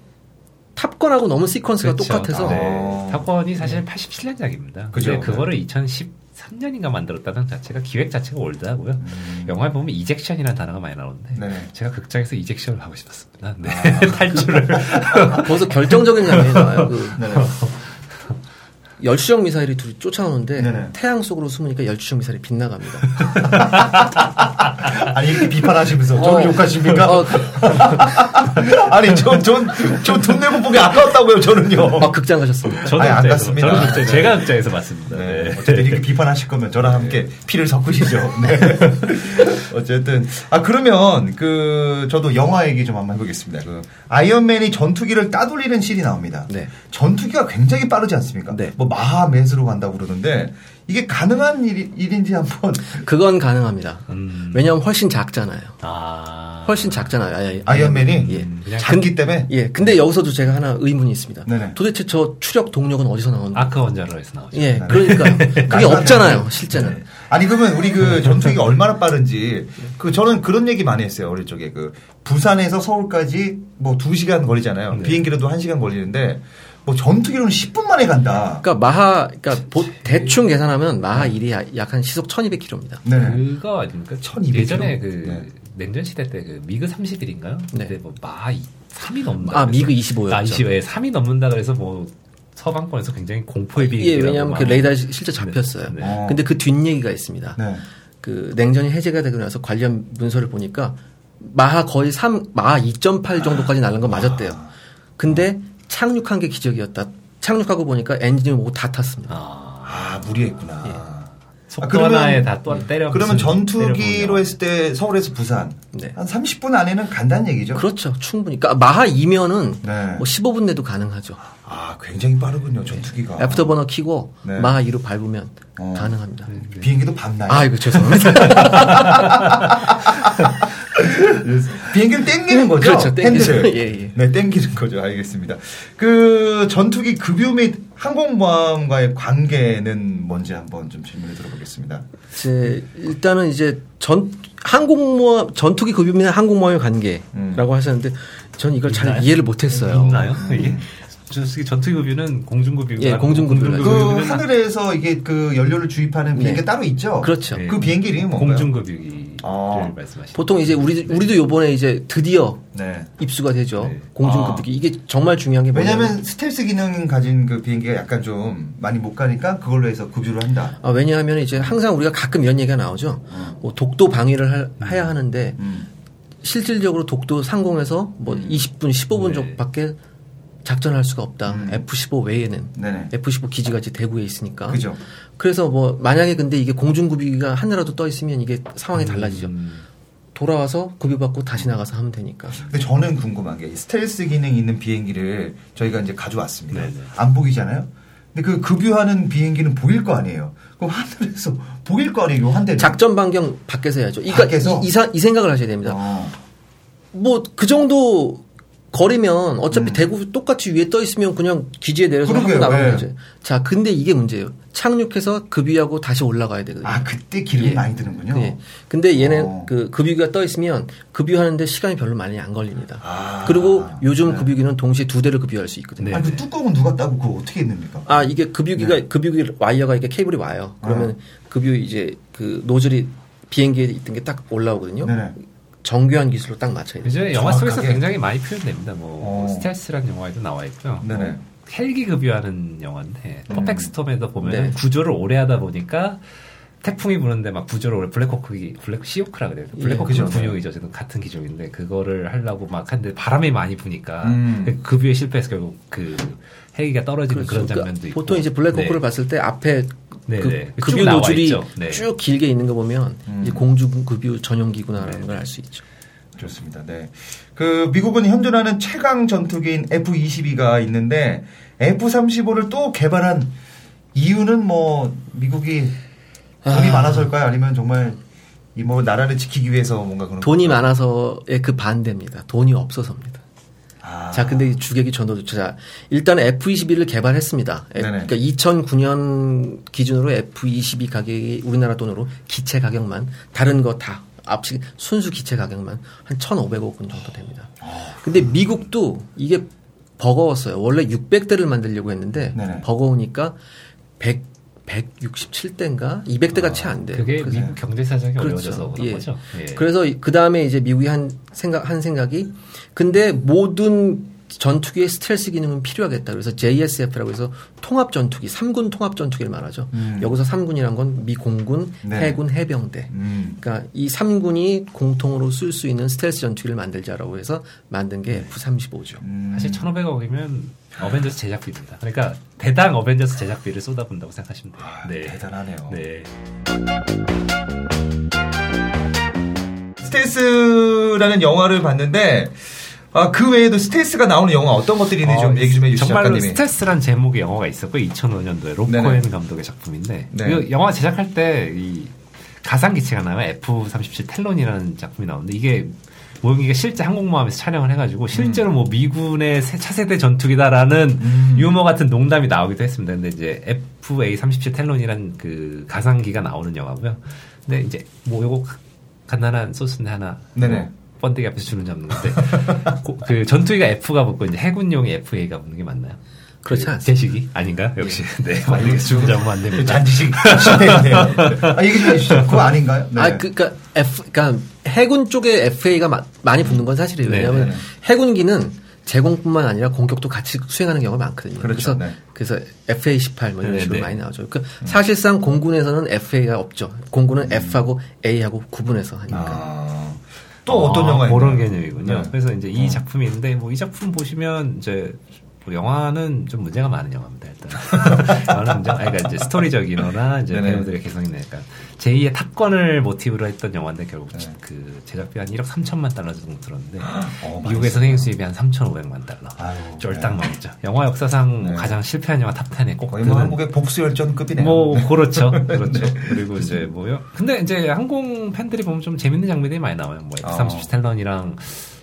탑건하고 너무 시퀀스가 그렇죠. 똑같아서 네. 어. 탑건이 사실 87년작입니다. 그죠. 근데 그거를 2013년인가 만들었다는 자체가 기획 자체가 올드하고요. 음. 영화에 보면 이젝션이라는 단어가 많이 나오는데 네네. 제가 극장에서 이젝션을 하고 싶었습니다. 네. 아. 탈출을. 거기서 결정적인 장면이 나와요. 그 네네. 열추적 미사일이 둘이 쫓아오는데 네네. 태양 속으로 숨으니까 열추적 미사일이 빗나갑니다. 아니 이렇게 비판하시면서 저를 어, 욕하십니까? 어, 아니 전전저돈 내고 보기 아까웠다고요 저는요. 막 극장 가셨습니다. 저는 아니, 안 갔습니다. 저는 극장, 제가 극장에서 봤습니다. 네. 네. 어쨌든 이렇게 비판하실 거면 저랑 함께 피를 섞으시죠. 네. 어쨌든 아 그러면 그 저도 영화 얘기 좀 한번 해보겠습니다. 그 아이언맨이 전투기를 따돌리는 씬이 나옵니다. 네. 전투기가 굉장히 빠르지 않습니까? 네. 뭐 마하맷으로 간다고 그러는데 이게 가능한 일, 일인지 한번 그건 가능합니다. 음. 왜냐하면 훨씬 작잖아요. 아. 훨씬 작잖아요. 아이- 아이언맨이 예. 그냥 작기 때문에 예. 근데 여기서도 제가 하나 의문이 있습니다. 네네. 도대체 저 추력 동력은 어디서 나오는 거예요? 아크 원자로에서 나오죠. 예. 네. 그러니까요. 그게 없잖아요. 실제는. 네. 아니 그러면 우리 그 전투기가 얼마나 빠른지 그 저는 그런 얘기 많이 했어요 어릴 적에 그 부산에서 서울까지 뭐 2시간 걸리잖아요 네. 비행기로도 1시간 걸리는데 뭐 전투기로는 10분 만에 간다 그러니까 마하 그러니까 보- 대충 계산하면 마하 1이 약 한 시속 1200km입니다. 네. 그거 아닙니까? 1200 예전에? 그 네. 냉전 시대 때 그 미그 31인가요? 네. 뭐마 3이 넘는다. 아. 미그 25 였죠. 아, 25에 3이 넘는다 그래서 뭐 서방권에서 굉장히 공포의 비행기. 예, 왜냐하면 그 레이더에 실제 잡혔어요. 네. 어. 근데 그 뒷얘기가 있습니다. 네. 그 냉전이 해제가 되고 나서 관련 문서를 보니까 마하 거의 3, 마하 2.8 정도까지 날는 건 맞았대요. 근데 착륙한 게 기적이었다. 착륙하고 보니까 엔진을 모두 다 탔습니다. 아, 아 무리했구나 예. 속도 아, 그러면- 하나에 다또 때려. 그러면 전투기로 때려보면. 했을 때 서울에서 부산 네. 한 30분 안에는 간다는 얘기죠 그렇죠. 충분히. 그러니까 마하 2면은 네. 뭐 15분 내도 가능하죠. 아 굉장히 빠르군요 전투기가 애프터버너 키고 네. 마하 2로 밟으면 어. 가능합니다. 비행기도 밟나요? 아이고 죄송합니다. 비행기를 땡기는 거죠? 그렇죠, 땡기죠. 예, 예. 네, 땡기는 거죠. 알겠습니다. 그 전투기 급유 및 항공모함과의 관계는 뭔지 한번 좀 질문을 들어보겠습니다. 제 일단은 이제 전 항공모함 전투기 급유나 항공모함의 관계라고 음. 하셨는데 전 이걸 잘 있나요? 이해를 못했어요. 있나요? 이게 전투기 전투기급유는 공중급유. 예, 공중급유가 그 하늘에서 이게 그 연료를 주입하는 비행기 네. 따로 있죠? 그렇죠. 네. 그 비행기 이름이 뭔가요? 공중급유기를 아. 말씀하시는. 보통 이제 우리 우리도 요번에 이제 드디어 네. 입수가 되죠. 네. 공중급유기 이게 정말 중요한 게 왜냐면 스텔스 기능 가진 그 비행기가 약간 좀 많이 못 가니까 그걸로 해서 급유를 한다. 아, 왜냐하면 이제 항상 우리가 가끔 이런 얘기가 나오죠. 뭐 독도 방위를 할- 해야 하는데 음. 실질적으로 독도 상공에서 뭐 20분, 15분 네. 정도밖에 작전할 수가 없다. 음. F-15 외에는 네네. F-15 기지가 이제 대구에 있으니까. 그죠. 그래서 뭐 만약에 근데 이게 공중급유기가 하늘라도 떠 있으면 이게 상황이 달라지죠. 음. 돌아와서 급유받고 다시 나가서 하면 되니까. 근데 저는 궁금한 게이 스텔스 기능 있는 비행기를 저희가 이제 가져왔습니다. 네네. 안 보이잖아요. 근데 그 급유하는 비행기는 보일 거 아니에요. 그럼 하늘에서 보일 거 아니에요, 한 대는. 작전 반경 밖에서 해야죠. 그러니까 밖에서? 이, 이, 사- 이 생각을 하셔야 됩니다. 어. 뭐그 정도 거리면 어차피 음. 대구 똑같이 위에 떠 있으면 그냥 기지에 내려서 그러게요, 나가면 예. 되죠. 자, 근데 이게 문제예요. 착륙해서 급유하고 다시 올라가야 되거든요. 아, 그때 기름이 예. 많이 드는군요. 예. 근데 얘는 어. 그 급유기가 떠 있으면 급유하는데 시간이 별로 많이 안 걸립니다. 아. 그리고 요즘 네. 급유기는 동시에 두 대를 급유할 수 있거든요. 네. 아니, 그 뚜껑은 누가 따고 그거 어떻게 했습니까? 아 이게 급유기가 네. 급유기 와이어가 이렇게 케이블이 와요. 그러면 급유 이제 그 노즐이 비행기에 있던 게 딱 올라오거든요. 네네. 정교한 기술로 딱 맞춰야 돼요. 요즘에 영화 속에서 정확하게. 굉장히 많이 표현됩니다. 뭐 어. 스텔스라는 영화에도 나와 있고요. 네네. 뭐 헬기 급유하는 영화인데 음. 퍼펙트 스톰에도 보면 네. 은 구조를 오래 하다 보니까 태풍이 부는데 막 구조를 오래 블랙호크기 블랙 시호크라 그래요. 예, 블랙호크. 군용이죠. 저는 같은 기종인데 그거를 하려고 막 하는데 바람이 많이 부니까 음. 급유에 실패해서 결국 그 헬기가 떨어지는 그런 그렇죠. 장면도 그러니까 있고 보통 이제 블랙호크를 네. 봤을 때 앞에 네, 그 네. 쭉 급유 있죠. 네. 쭉 길게 있는 거 보면 음. 공중 급유 전용 기구나라는 네. 걸알 수 있죠. 좋습니다. 네. 그 미국은 현존하는 최강 전투기인 F-22가 있는데 F-35를 또 개발한 이유는 뭐 미국이 돈이 많아서일까요? 아니면 정말 이 뭐 나라를 지키기 위해서 뭔가 그런 돈이? 많아서의 그 반대입니다. 돈이 없어서입니다. 아. 자, 근데 이 주객이 전도도 자 일단 F21을 개발했습니다. 그러니까 2009년 기준으로 F22 가격이 우리나라 돈으로 기체 가격만 다른 거 다 앞시 순수 기체 가격만 한 1,500억 원 정도 됩니다. 근데 미국도 이게 버거웠어요. 원래 600대를 만들려고 했는데 네네. 버거우니까 100 167대인가 200대가 채안 돼요. 그게 그래서- 미국 경제 사정이 그렇죠. 어려워져서 그런 예. 거죠. 예. 그래서 그 다음에 이제 미국이 한 생각 한 생각이 근데 모든 전투기의 스텔스 기능은 필요하겠다. 그래서 JSF라고 해서 통합 전투기, 3군 통합 전투기를 말하죠. 음. 여기서 3군이란 건 미 공군, 네. 해군, 해병대. 음. 그러니까 이 3군이 공통으로 쓸 수 있는 스텔스 전투기를 만들자라고 해서 만든 게 F-35죠. 음. 사실 1,500억이면 어벤져스 제작비입니다. 그러니까 대당 어벤져스 제작비를 쏟아본다고 생각하시면 돼요. 아, 네. 대단하네요. 네. 스텔스라는 영화를 봤는데 아, 그 외에도 스텔스가 나오는 영화 어떤 것들이 있는지 좀 어, 얘기 좀 해주시죠, 정말로 작가님이. 스텔스란 제목의 영화가 있었고 2005년도에 로코엔. 감독의 작품인데 네. 이 영화 제작할 때 이 가상 기체가 나와요. F-37 텔론이라는 작품이 나오는데 이게 모형이가 실제 항공모함에서 촬영을 해가지고 실제로 뭐 미군의 새- 차세대 전투기다라는 음. 유머 같은 농담이 나오기도 했습니다. 근데 이제 FA-37 텔론이라는 그 가상기가 나오는 영화고요. 근데 이제 뭐 요거 간단한 소스인데 하나 네네. 뭐 번데기 앞에서 주는 잡는 건데 고- 그 전투기가 F가 붙고 이제 해군용이 FA가 붙는 게 맞나요? 그렇지 그 않습니다. 제식이 아닌가? 역시 네 번데기 주는 잡으면 안 됩니다. 잔지식 시대인데요. 아, 얘기 좀 해주시죠. 그거 아닌가요? 네. 아, 그니까 F, 그니까 해군 쪽에 FA가 마- 많이 붙는 건 사실이에요. 네, 왜냐하면 네, 네. 해군기는 제공뿐만 아니라 공격도 같이 수행하는 경우가 많거든요. 그렇죠, 래서 네. 그래서 FA18 뭐 이런 네, 식으로 네. 많이 나오죠. 그 사실상 공군에서는 FA가 없죠. 공군은 F하고 A하고 구분해서 하니까. 아, 또 어떤 영화 그런 개념이군요. 네. 그래서 이제 이 어. 작품이 있는데 뭐 이 작품 보시면 이제 뭐 영화는 좀 문제가 많은 영화입니다. 일단 영화는 문제, 아니, 그러니까 이제 스토리적이거나 이제 네네. 배우들의 개성이 내니까 제2의 탑건을 모티브로 했던 영화인데 결국 네. 그 제작비 한 1억 3천만 달러 정도 들었는데 어, 미국에서. 생애 수입이 한 3,500만 달러. 아유, 쫄딱 네. 망했죠. 영화 역사상 네. 가장 실패한 영화 top 10에 꼭 거의 뭐 한국의 복수혈전급이네요. 뭐 네. 그렇죠, 그렇죠. 그리고 이제 뭐요? 근데 이제 항공 팬들이 보면 좀 재밌는 장면들이 많이 나와요. 뭐 어. FA-37 탈론이랑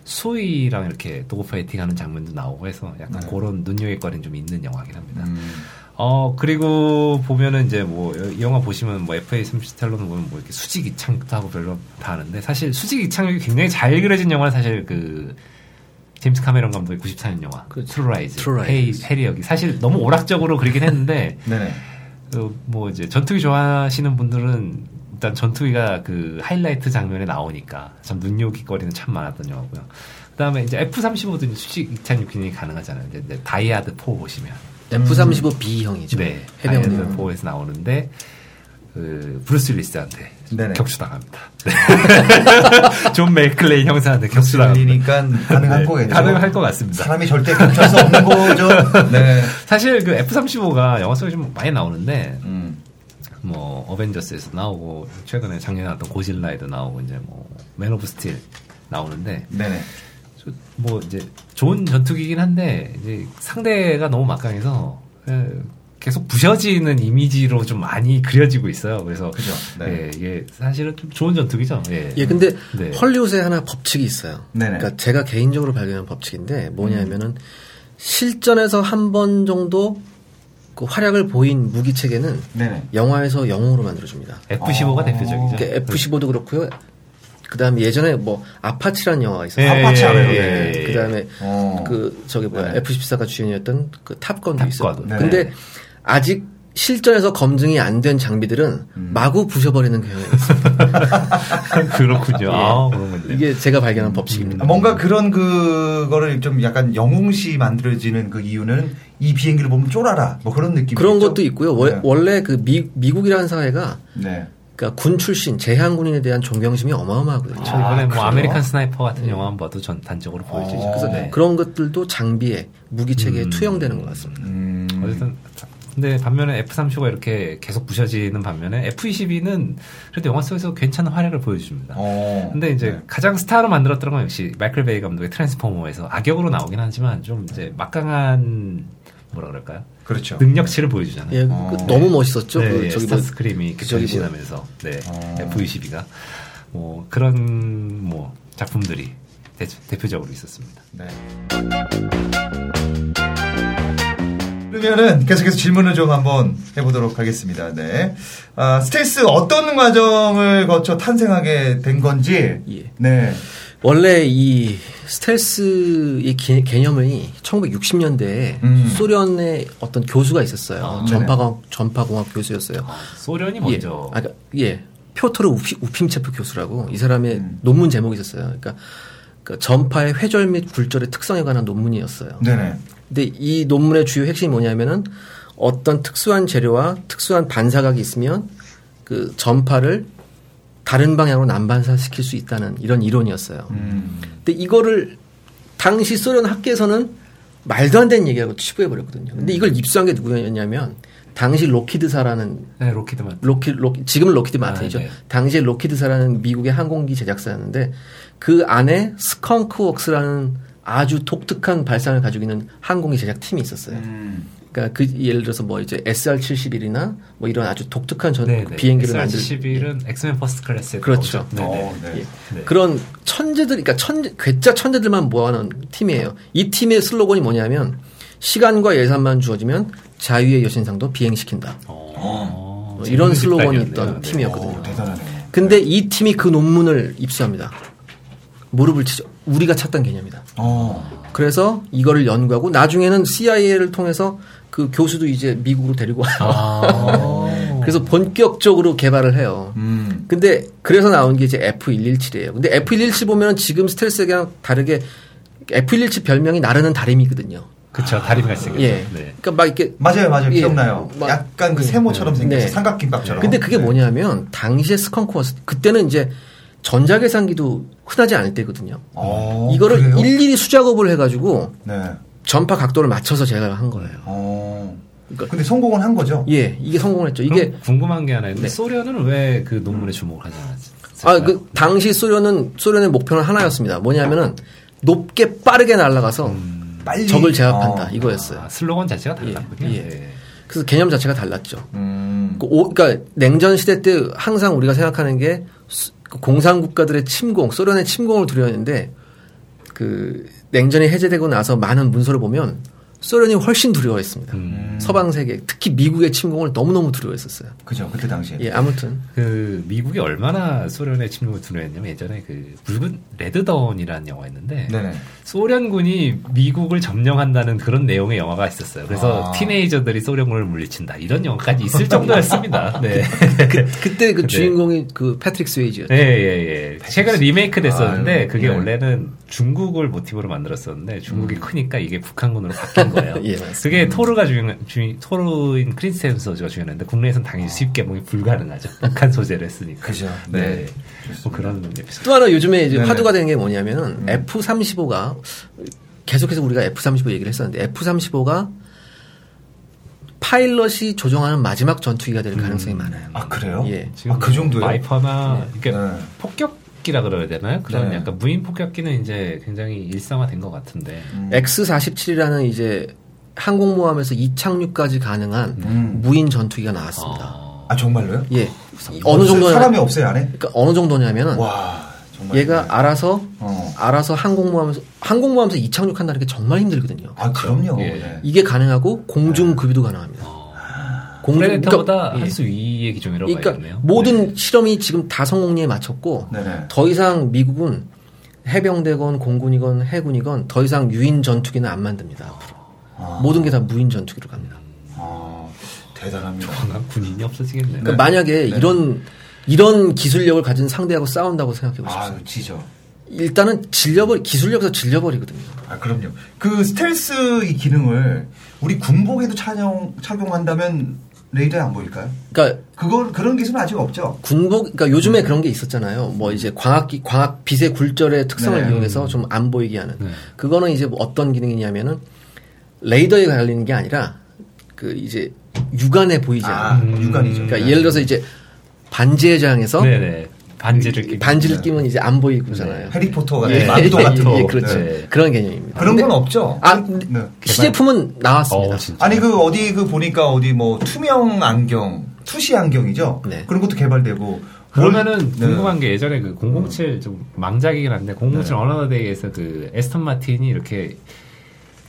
수호이랑 이렇게 dogfighting하는 장면도 나오고 해서 약간 네. 그런 눈요깃거리는 좀 있는 영화긴 합니다. 음. 어 그리고 보면은 이제 뭐 이 영화 보시면 뭐 FA37 탈론을 보면 뭐 이렇게 수직 이착륙도 하고 별거 다 하는데 사실 수직 이착륙이 굉장히 잘 그려진 영화는 사실 그 제임스 카메론 감독의 94년 영화 그렇죠. True Lies, 예, Lies. 해리어기 사실 너무 오락적으로 그리긴 했는데 네네. 그 뭐 이제 전투기 좋아하시는 분들은 일단 전투기가 그 하이라이트 장면에 나오니까 참 눈요깃거리는 참 많았던 영화고요. 그다음에 이제 F-35도 수직 이착륙 기능이 가능하잖아요. 이제, 이제 다이아드 4 보시면 F-35B형이죠. 네 해병대. 다이아드 4에서 나오는데 그 브루스 윌리스한테 네네. 격추당합니다. 네. 존 맥클레인 형사한테 격추당합니다. 가능한 네, 거겠죠. 가능할 것 같습니다. 사람이 절대 격추할 수 없는 거죠. 네. 사실 그 F-35가 영화 속에 좀 많이 나오는데 음. 뭐 Avengers에서 나오고 최근에 작년에 나왔던 고질라에도 나오고 이제 뭐 Man of Steel 나오는데 네네. 저- 뭐 이제 좋은 전투기긴 한데 이제 상대가 너무 막강해서 예, 계속 부셔지는 이미지로 좀 많이 그려지고 있어요. 그래서 그죠. 네. 예, 이게 사실은 좀 좋은 전투기죠. 예. 예, 근데 네. 헐리우드에 하나 법칙이 있어요. 네네. 그러니까 제가 개인적으로 발견한 법칙인데 뭐냐면은 실전에서 한 번 정도 그 활약을 보인 무기 체계는 네네. 영화에서 영웅으로 만들어줍니다. F-15가 어. 대표적이죠. 그러니까 F-15도 그렇고요. 그다음에 예전에 뭐 아파치라는 영화가 있어요. 예, 아파치 알아요. 예, 네. 예, 예. 그다음에 어. 그 저기 뭐야 네네. F-14가 주연이었던 그 Top Gun도 Top Gun. 있어요. 네네. 근데 아직 실전에서 검증이 안 된 장비들은 음. 마구 부셔버리는 경향이 있어요. 그렇군요. 아, 그런 건데. 예. 이게 제가 발견한 법칙입니다. 아, 뭔가 그런 그거를 좀 약간 영웅시 만들어지는 그 이유는 이 비행기를 보면 쫄아라 뭐 그런 느낌 그런 것도 있고요. 월- 네. 원래 그 미, 미국이라는 사회가 네. 그러니까 군 출신 재향군인에 대한 존경심이 어마어마하거든요. 저 이번에 아, 뭐 그래요? American Sniper 같은 영화만 봐도 전 단적으로 보여지죠. 어. 그래서 네. 그런 것들도 장비에 무기 체계에 음. 투영되는 것 같습니다. 음. 어쨌든 근데 반면에 F-35가 이렇게 계속 부셔지는 반면에 F-22는 그래도 영화 속에서 괜찮은 활약을 보여줍니다. 어. 근데 이제 네. 가장 스타로 만들었던 건 역시 마이클 베이 감독의 Transformer에서 악역으로 나오긴 하지만 좀 이제 막강한 뭐라 그럴까요? 그렇죠. 능력치를 보여주잖아요. 예, 어. 그 너무 멋있었죠. 네, 그 예, 저기 뭐 스타스크림이 이렇게 변신하면서 네, 어. F22가 뭐 그런 뭐 작품들이 대, 대표적으로 있었습니다. 네. 그러면은 계속해서 질문을 좀 한번 해보도록 하겠습니다. 네. 아, 스텔스 어떤 과정을 거쳐 탄생하게 된 건지. 예. 네. 원래 이 스텔스의 개, 개념이 1960년대에 음. 소련의 어떤 교수가 있었어요. 아, 전파공학 전파공학 교수였어요. 소련이 예. 먼저 아, 그러니까, 예. 표토르 우피, 우핌체프 교수라고 이 사람의 음. 논문 제목이 있었어요. 그러니까, 그러니까 전파의 회절 및 굴절의 특성에 관한 논문이었어요. 네네. 근데 이 논문의 주요 핵심이 뭐냐면은 어떤 특수한 재료와 특수한 반사각이 있으면 그 전파를 다른 방향으로 난반사시킬 수 있다는 이런 이론이었어요. 음. 근데 이거를 당시 소련 학계에서는 말도 안 되는 얘기라고 치부해 버렸거든요. 근데 이걸 입수한 게 누구였냐면 당시 록히드사라는 네, 록히드만 록히 록히 지금은 록히드 마틴이죠. 아, 네. 당시에 록히드사라는 미국의 항공기 제작사였는데 그 안에 스컹크 웍스라는 아주 독특한 발상을 가지고 있는 항공기 제작 팀이 있었어요. 음. 그러니까 그 예를 들어서 뭐 이제 SR-71이나 뭐 이런 아주 독특한 전 네, 네. 비행기를 만들 71은 X-Men First Class에 그렇죠. 네, 네. 어, 네. 예. 네. 그런 천재들, 그러니까 천재, 괴짜 천재들만 모아놓은 팀이에요. 이 팀의 슬로건이 뭐냐면 시간과 예산만 주어지면 자유의 여신상도 비행시킨다. 어, 뭐 이런 슬로건이. 있던 네. 팀이었거든요. 오, 대단하네. 근데 이 팀이 그 논문을 입수합니다. 무릎을 치죠. 우리가 찾던 개념이다. 어. 그래서 이거를 연구하고 나중에는 CIA를 통해서 그 교수도 이제 미국으로 데리고 와요. 아. 그래서 본격적으로 개발을 해요. 음. 근데 그래서 나온 게 이제 F117이에요. 근데 F117 보면 지금 스텔스랑 다르게 F117 별명이 나르는 다리미거든요. 그쵸 다리미가 생겼죠. 예. 네. 그러니까 막 이렇게 맞아요, 맞아요. 예. 기억나요. 막- 약간 그 네. 세모처럼 생겨서 네. 삼각김밥처럼. 근데 그게 네. 뭐냐면 당시에 스컹크워스 그때는 이제 전자계산기도 흔하지 않을 때거든요. 어, 이거를 그래요? 일일이 수작업을 해가지고 네. 전파 각도를 맞춰서 제가 한 거예요. 어. 그러니까- 근데 성공은 한 거죠? 예, 이게 성공했죠. 이게 이게 궁금한 게 하나 있는데 네. 소련은 왜 그 논문에 주목을 하지 않았을까요? 아그 당시 소련은 소련의 목표는 하나였습니다. 뭐냐면은 높게 빠르게 날아가서 빨리 적을 제압한다 어. 이거였어요. 아, 슬로건 자체가 달랐군요. 예, 예. 네. 그래서 개념 자체가 달랐죠. 음. 그 오- 그러니까 냉전 시대 때 항상 우리가 생각하는 게 수- 그 공산 국가들의 침공, 소련의 침공을 두려웠는데 그 냉전이 해제되고 나서 많은 문서를 보면 소련이 훨씬 두려워했습니다. 음. 서방 세계, 특히 미국의 침공을 너무너무 두려워했었어요. 그죠. 그때 당시에. 예, 아무튼 그 미국이 얼마나 소련의 침공을 두려워했냐면 예전에 그 붉은 Red Dawn이라는 영화였는데 네네. 소련군이 미국을 점령한다는 그런 내용의 영화가 있었어요. 그래서 아. 틴에이저들이 소련군을 물리친다 이런 영화까지 있을 정도였습니다. 네. 그때 그 네. 주인공이 그 패트릭 스웨이지였죠. 예, 예, 예. 최근에 리메이크 됐었는데 아유, 그게 네. 원래는 중국을 모티브로 만들었었는데 중국이 크니까 이게 북한군으로 바뀐 거예요. 예. 그게 토르가 주인, 주인 토르인 크리스텐 선수가 주연했는데 국내에서는 당연히 수입 개봉이 불가능하죠. 북한 소재를 했으니까. 그죠. 네. 네. 뭐 그런 에피소드. 또 하나 요즘에 이제 네네. 화두가 되는 게 뭐냐면은 F-35가 계속해서 우리가 F-35 얘기를 했었는데 F-35가 파일럿이 조종하는 마지막 전투기가 될 가능성이 많아요. 아, 그래요? 예. 아, 그 정도요? 와이퍼나 이렇게 네. 폭격 기라 그래야 되나요? 그런 네. 약간 무인 폭격기는 이제 굉장히 일상화된 것 같은데. 음. X-47이라는 이제 항공모함에서 이착륙까지 가능한 음. 무인 전투기가 나왔습니다. 어, 아, 정말로요? 예. 어 느 정도냐 사람이 없어요, 안에? 그러니까 어느 정도냐면은 와, 정말. 얘가 알아서 어. 알아서 항공모함에서 항공모함에서 이착륙한다는 게 정말 힘들거든요. 아, 그럼요. 예. 네. 이게 가능하고 공중 급유도 가능합니다. 프레데터보다 그러니까, 예. 한수 위의 기종이라고 그러니까 봐야겠네요. 모든 실험이 지금 다 성공리에 마쳤고 네네. 더 이상 미국은 해병대건 공군이건 해군이건 더 이상 유인 전투기는 안 만듭니다. 앞으로. 아. 모든 게 다 무인 전투기로 갑니다. 아, 대단합니다. 조만간 군인이 없어지겠네요. 그러니까 만약에 네. 이런 이런 기술력을 가진 상대하고 싸운다고 생각해 보십시오. 아, 지죠. 일단은 질려버리 기술력에서 질려버리거든요. 아, 그럼요. 그 스텔스 이 기능을 우리 군복에도 착용, 착용한다면 레이더에 안 보일까요? 그러니까 그걸, 그런 기술은 아직 없죠. 군복 그러니까 요즘에 그런 게 있었잖아요. 뭐 이제 광학기 광학 빛의 굴절의 특성을 네. 이용해서 좀 안 보이게 하는. 네. 그거는 이제 뭐 어떤 기능이냐면은 레이더에 달리는 게 아니라 그 이제 육안에 보이지 아, 않는. 육안이죠. 그러니까 네. 예를 들어서 이제 반지의 제왕에서 네네. 반지를 끼면. 반지를 끼면 이제 안 보이고잖아요. 해리포터 같은 예, 만도 예, 같은 예, 거. 그렇죠. 네. 그런 개념입니다. 그런 건 없죠. 아, 네. 시제품은 나왔습니다. 어, 진짜. 아니 그 어디 그 보니까 어디 뭐 투명 안경, 투시 안경이죠. 네. 그런 것도 개발되고. 그러면은 네. 궁금한 게 예전에 그 007 좀 망작이긴 한데 007 네. Another Day에서 그 애스턴 마틴이 이렇게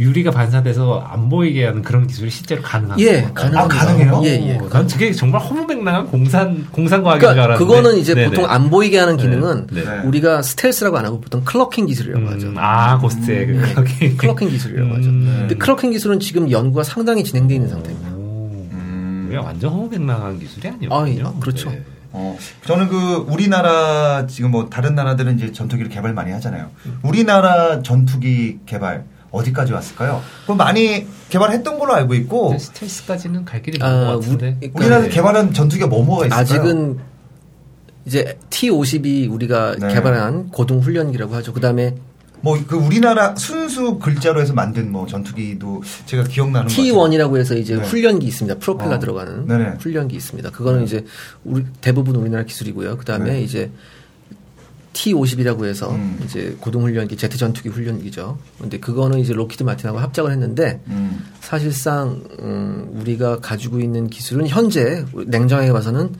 유리가 반사돼서 안 보이게 하는 그런 기술이 실제로 가능한 예? 가능합니다. 아, 가능해요? 예, 예. 어, 난 그게 정말 허무맹랑한 공상 공상 과학인 줄 그러니까 알았는데. 그거는 이제 네네. 보통 안 보이게 하는 기능은 네, 네. 우리가 스텔스라고 안 하고 보통 cloaking 기술이라고 하죠. 음, 아 Ghost의 그 네. cloaking. Cloaking 기술이라고 하죠. 음. 근데 cloaking 기술은 지금 연구가 상당히 진행되어 있는 상태입니다. 오. 음. 완전 허무맹랑한 기술이 아, 아니었군요. 예, 그렇죠. 네. 어, 저는 그 우리나라 지금 뭐 다른 나라들은 이제 전투기를 개발 많이 하잖아요. 우리나라 전투기 개발 어디까지 왔을까요? 그럼 많이 개발했던 걸로 알고 있고 근데 스텔스까지는 갈 길이 아, 많은 것 같은데. 우리- 그러니까 우리나라 네. 개발한 전투기가 뭐뭐가 있을까요? 아직은 이제 T50이 우리가 네. 개발한 고등 훈련기라고 하죠. 그다음에 뭐 그 우리나라 순수 기술로 해서 만든 뭐 전투기도 제가 기억나는 것 같아요. KT1이라고 해서 이제 네. 훈련기 있습니다. 프로펠러 어. 들어가는 네네. 훈련기 있습니다. 그거는 네. 이제 우리 대부분 우리나라 기술이고요. 그다음에 네. 이제 T50이라고 해서 음. 이제 고등 훈련기 제트 전투기 훈련기죠. 근데 그거는 이제 록히드 마틴하고 합작을 했는데 음. 사실상 음, 우리가 가지고 있는 기술은 현재 냉정하게 봐서는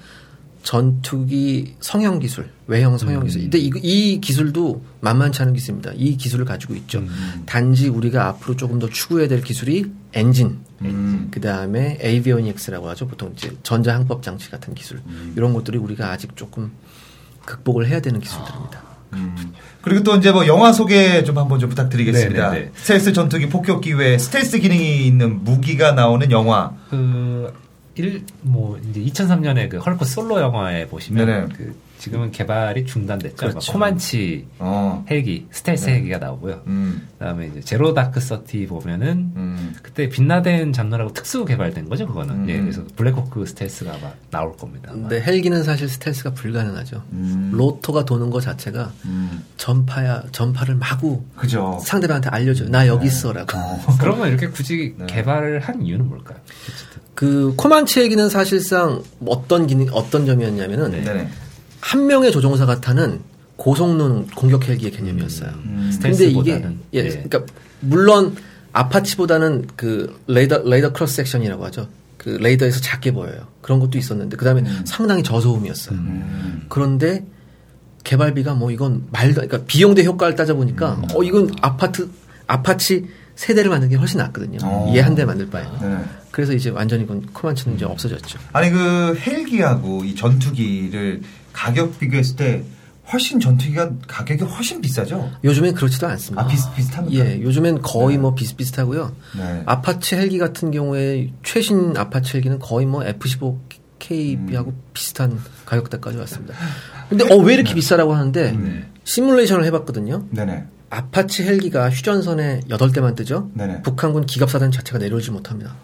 전투기 성형 기술, 외형 성형 기술. 근데 이, 이 기술도 만만치 않은 기술입니다. 이 기술을 가지고 있죠. 음. 단지 우리가 앞으로 조금 더 추구해야 될 기술이 엔진, 음. 그 다음에 avionics라고 하죠. 보통 이제 전자 항법 장치 같은 기술. 음. 이런 것들이 우리가 아직 조금 극복을 해야 되는 기술들입니다. 음. 그리고 또 이제 뭐 영화 소개 좀 한번 좀 부탁드리겠습니다. 네, 네, 네. 스텔스 전투기 폭격기 외에 스텔스 기능이 있는 무기가 나오는 영화. 그, 일, 뭐, 이제 2003년에 그 헐크 솔로 영화에 보시면, 네네. 그, 지금은 개발이 중단됐죠. 그렇죠. 코만치 어. 헬기, 스텔스 네. 헬기가 나오고요. 음. 그 다음에 이제 제로 다크 서티 보면은, 음. 그때 빈 라덴 잡느라고 특수 개발된 거죠, 그거는. 음. 예, 그래서 블랙호크 스텔스가 아마 나올 겁니다. 아마. 근데 헬기는 사실 스텔스가 불가능하죠. 음. 로터가 도는 것 자체가 음. 전파야, 전파를 마구 그죠. 상대방한테 알려줘요. 나 여기 있어라고. 어. 그러면 이렇게 굳이 네. 개발을 한 이유는 뭘까요? 어쨌든. 그 코만치 헬기는 사실상 어떤 기능, 어떤 점이었냐면은 네. 네네. 한 명의 조종사가 타는 고성능 공격 헬기의 개념이었어요. 음. 근데 이게. 예, 네. 그러니까 물론 아파치보다는 그 레이더 radar cross section이라고 하죠. 그 레이더에서 작게 보여요. 그런 것도 있었는데 그다음에 음. 상당히 저소음이었어요. 음. 그런데 개발비가 뭐 이건 말도 그러니까 비용 대 효과를 따져 보니까 음. 어 이건 아파트 아파치 세 대를 만드는 게 훨씬 낫거든요. 어. 얘 한 대 만들 바에는. 네네. 그래서 이제 완전히 이건 코만치는 이제 없어졌죠. 아니 그 헬기하고 이 전투기를 가격 비교했을 때 훨씬 전투기가 가격이 훨씬 비싸죠. 요즘엔 그렇지도 않습니다. 아 비슷 비슷합니까? 예, 요즘엔 거의 네. 뭐 비슷비슷하고요. 네. 아파치 헬기 같은 경우에 최신 아파치 헬기는 거의 뭐 F-15K하고 음. 비슷한 가격대까지 왔습니다. 근데 어 왜 이렇게 비싸라고 하는데 음. 시뮬레이션을 해봤거든요. 네네. 아파치 헬기가 휴전선에 8대만 뜨죠. 네네. 북한군 기갑사단 자체가 내려오지 못합니다.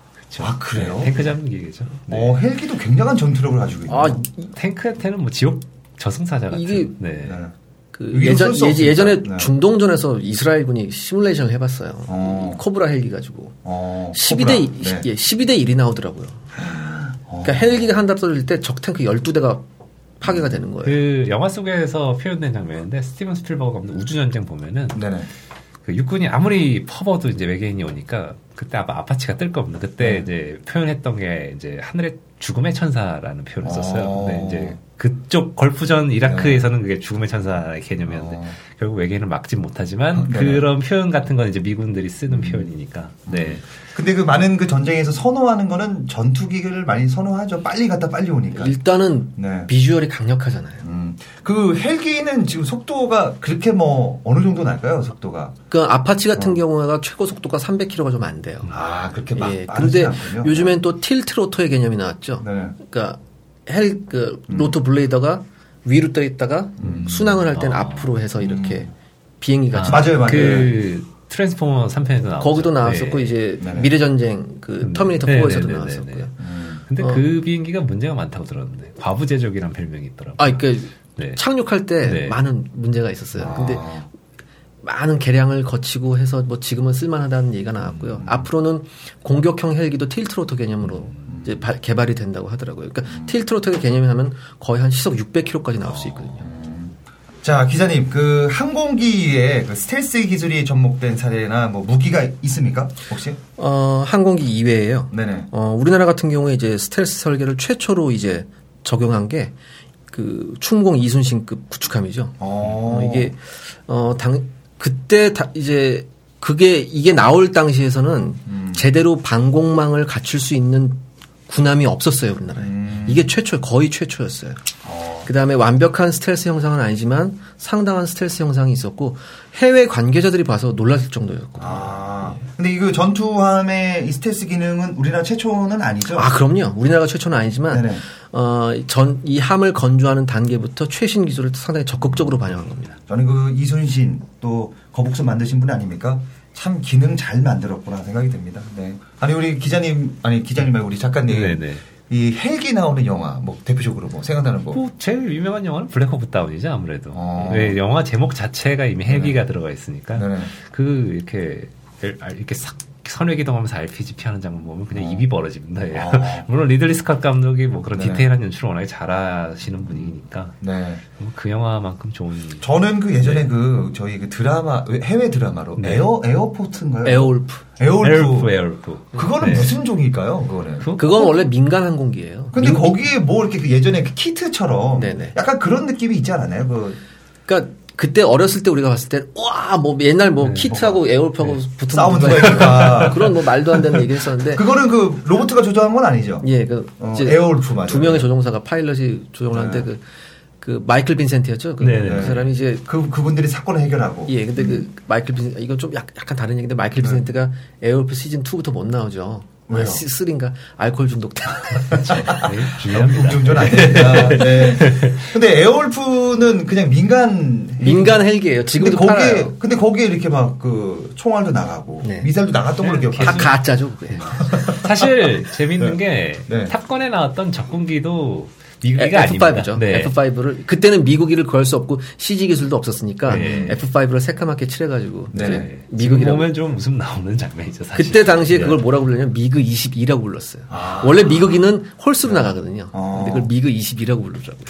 아 그래요? 네, 탱크 잡는 기계죠. 네. 어 헬기도 굉장한 전투력을 가지고 있네요. 아, 탱크한테는 뭐 지옥 저승사자 같은. 이게 네. 네. 그 예전 예 전에 없으니까. 네. 중동전에서 이스라엘군이 시뮬레이션을 해봤어요. 어. 코브라 헬기 가지고 어, 12대 코브라. 네. 예, 12대 1이 나오더라고요. 어. 그러니까 헬기가 한 대 떨어질 때 적 탱크 12대가 파괴가 되는 거예요. 그 영화 속에서 표현된 장면인데 스티븐 스필버그 감독 우주전쟁 보면은 네네. 그 육군이 아무리 퍼부어도 이제 외계인이 오니까 그때 아마 아파치가 뜰 겁니다. 그때 네. 이제 표현했던 게 이제 하늘의 죽음의 천사라는 표현을 썼어요. 어. 근데 이제 그쪽 걸프전 이라크에서는 그게 죽음의 천사의 개념이었는데 어. 결국 외계인을 막진 못하지만 네네. 그런 표현 같은 건 이제 미군들이 쓰는 표현이니까. 네. 근데 그 많은 그 전쟁에서 선호하는 거는 전투기를 많이 선호하죠. 빨리 갔다 빨리 오니까. 일단은 네. 비주얼이 강력하잖아요. 음. 그 헬기는 지금 속도가 그렇게 뭐 어느 정도 날까요? 속도가. 그 아파치 같은 어. 경우가 최고 속도가 300km가 좀 안 돼요. 아 그렇게 막. 예. 근데 않군요. 요즘엔 또 tilt rotor의 개념이 나왔죠. 네. 그러니까 헬 그 rotor blade가 위로 떠 있다가 음. 순항을 할 때는 아. 앞으로 해서 이렇게 비행기가 아, 맞아요, 맞아요. 그 트랜스포머 3편에도 나오고 거기도 나왔었고 이제 네네. 미래 전쟁 그 음. 터미네이터 네, 4에서도 네, 네, 나왔었고요. 네, 네. 음. 근데 어. 그 비행기가 문제가 많다고 들었는데 과부제조기란 별명이 있더라고요. 아, 그러니까 네. 착륙할 때 네. 많은 문제가 있었어요. 근데 아. 많은 개량을 거치고 해서 뭐 지금은 쓸만하다는 얘기가 나왔고요. 앞으로는 공격형 헬기도 틸트로터 개념으로 이제 발- 개발이 된다고 하더라고요. 그러니까 틸트로터의 개념이 하면 거의 한 시속 600km까지 나올 수 있거든요. 자, 기자님, 그 항공기에 그 스텔스 기술이 접목된 사례나 뭐 무기가 있습니까? 혹시? 어, 항공기 이외에요. 네네. 어, 우리나라 같은 경우에 이제 스텔스 설계를 최초로 이제 적용한 게 그 충공 이순신급 구축함이죠. 어, 어, 이게 어, 당 그때 다 이제 그게 이게 나올 당시에서는 음. 제대로 방공망을 갖출 수 있는 군함이 없었어요 우리나라에. 음. 이게 최초 거의 최초였어요. 어, 그 다음에 완벽한 스텔스 형상은 아니지만 상당한 스텔스 형상이 있었고 해외 관계자들이 봐서 놀랐을 정도였고. 아. 근데 이거 전투함의 이 스텔스 기능은 우리나라 최초는 아니죠? 아, 그럼요. 우리나라가 최초는 아니지만, 네네. 어, 전, 이 함을 건조하는 단계부터 최신 기술을 상당히 적극적으로 반영한 겁니다. 저는 그 이순신 또 거북선 만드신 분 아닙니까? 참 기능 잘 만들었구나 생각이 듭니다. 네. 아니 우리 기자님 아니 기자님 말고 우리 작가님 네네. 이 헬기 나오는 영화 뭐 대표적으로 뭐 생각나는 거. 뭐 제일 유명한 영화는 블랙호크 다운이죠 아무래도. 어. 왜 영화 제목 자체가 이미 헬기가 들어가 있으니까 네네. 그 이렇게 알- 이렇게 싹 선회기동하면서 RPG 피하는 장면 보면 그냥 어. 입이 벌어집니다. 예. 어. 물론 리들리 스캇 감독이 뭐 그런 네네. 디테일한 연출을 워낙에 잘하시는 분이니까 네. 뭐 그 영화만큼 좋은 저는 그 예전에 그 저희 그 드라마 해외 드라마로 네. 에어 에어포트인가요? 에어울프. 에어울프. 에어울프 에어울프. 그거는 네. 무슨 종일까요? 그거는. 그- 그건 원래 민간 항공기예요. 근데 민- 거기에 뭐 이렇게 그 예전에 그 키트처럼 네네. 약간 그런 느낌이 있지 않았나요? 그 그러니까 그때 어렸을 때 우리가 봤을 때, 와, 뭐 옛날 뭐 네, 키트하고 에어울프하고 붙은 싸우는 거니까. 그런 뭐 말도 안 되는 얘기 했었는데. 그거는 그 로봇가 조정한 건 아니죠? 예, 그, 어, 이제 에어울프 맞아요. 두 명의 조종사가 파일럿이 조종을 하는데 네. 그, 그 마이클 빈센트였죠. 그, 네네. 그 사람이 이제 그 그분들이 사건을 해결하고. 예, 근데 그 마이클 빈 이건 좀 약간 다른 얘기인데 마이클 네. 빈센트가 에어울프 시즌 2부터 못 나오죠. 왜요? 3인가 알코올 중독 때문에. 네, 음주운전 안 됩니다. 네. 근데 에어울프는 그냥 민간 민간 헬기예요. 근데 지금도 거기에 팔아요. 근데 거기에 이렇게 막 그 총알도 나가고 네. 미사일도 나갔던 걸로 네, 기억해요. 다 가짜죠, 그게. 사실 재밌는 게 네. 탑건에 나왔던 적군기도 미국이가 F5죠. 아닙니다. 네. F5를 그때는 미국이를 구할 수 없고 CG 기술도 없었으니까 네. F5를 새까맣게 칠해가지고 네. 미국이라고. 보면 좀 웃음 나오는 장면이죠. 사실. 그때 당시에 네. 그걸 뭐라고 불렀냐면 미그 22라고 불렀어요. 아. 원래 미국이는 홀수로 나가거든요. 어. 근데 그걸 미그 22라고 부르더라고요.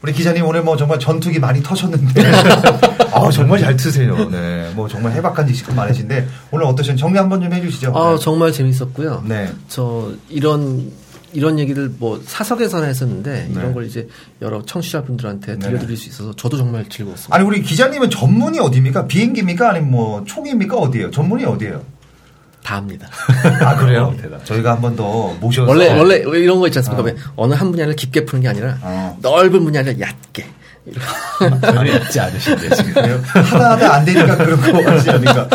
우리 기자님 오늘 뭐 정말 전투기 많이 터셨는데 아 정말 잘 트세요. 네, 뭐 정말 해박한 지식 많으신데 오늘 어떠신 정리 한번 좀 해주시죠. 아 네. 정말 재밌었고요. 네. 저 이런 이런 얘기를 뭐 사석에서나 했었는데 네. 이런 걸 이제 여러 청취자분들한테 네. 들려드릴 수 있어서 저도 정말 즐거웠습니다. 아니 우리 기자님은 전문이 어디입니까? 비행기입니까? 아니면 뭐 총입니까? 어디예요? 전문이 어디예요? 다 합니다. 아 그래요? 어, 대단. 저희가 한 번 더 모셔서 원래 원래 왜 이런 거 있지 않습니까? 어. 왜 어느 한 분야를 깊게 푸는 게 아니라 어. 넓은 분야를 얕게. 전혀 얕지 않으신데 지금. 하다 하다 안 되니까 그런 거 하지 않습니까?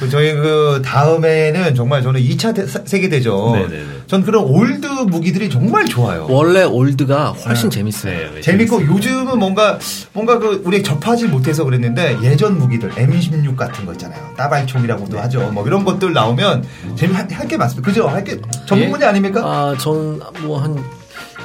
그 저희 그 다음에는 정말 저는 2차 세계 대전. 네네네. 전 그런 old 무기들이 정말 좋아요. 원래 old가 훨씬 네. 재밌어요. 네, 재밌고 재밌습니다. 요즘은 뭔가 뭔가 그 우리 접하지 못해서 그랬는데 예전 무기들 M16 같은 거 있잖아요. 따발총이라고도 하죠. 뭐 이런 것들 나오면 재미 할게 많습니다. 그죠? 할게 전문 분야 아닙니까? 아, 저는 뭐한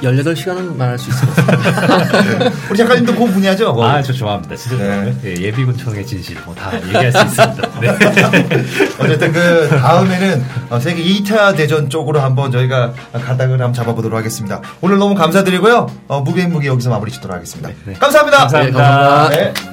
18시간은 말할 수 있을 것 같습니다. 우리 작가님도 그 분야죠. 뭐. 아, 저 좋아합니다. 진짜 네. 예, 예비군청의 진실 뭐 다 얘기할 수 있습니다. 네. 어쨌든 그 다음에는 어, 세계 2차 대전 쪽으로 한번 저희가 가닥을 한번 잡아보도록 하겠습니다. 오늘 너무 감사드리고요. 어, 무비행 무기 여기서 마무리 짓도록 하겠습니다. 네. 감사합니다. 감사합니다. 네, 감사합니다. 네.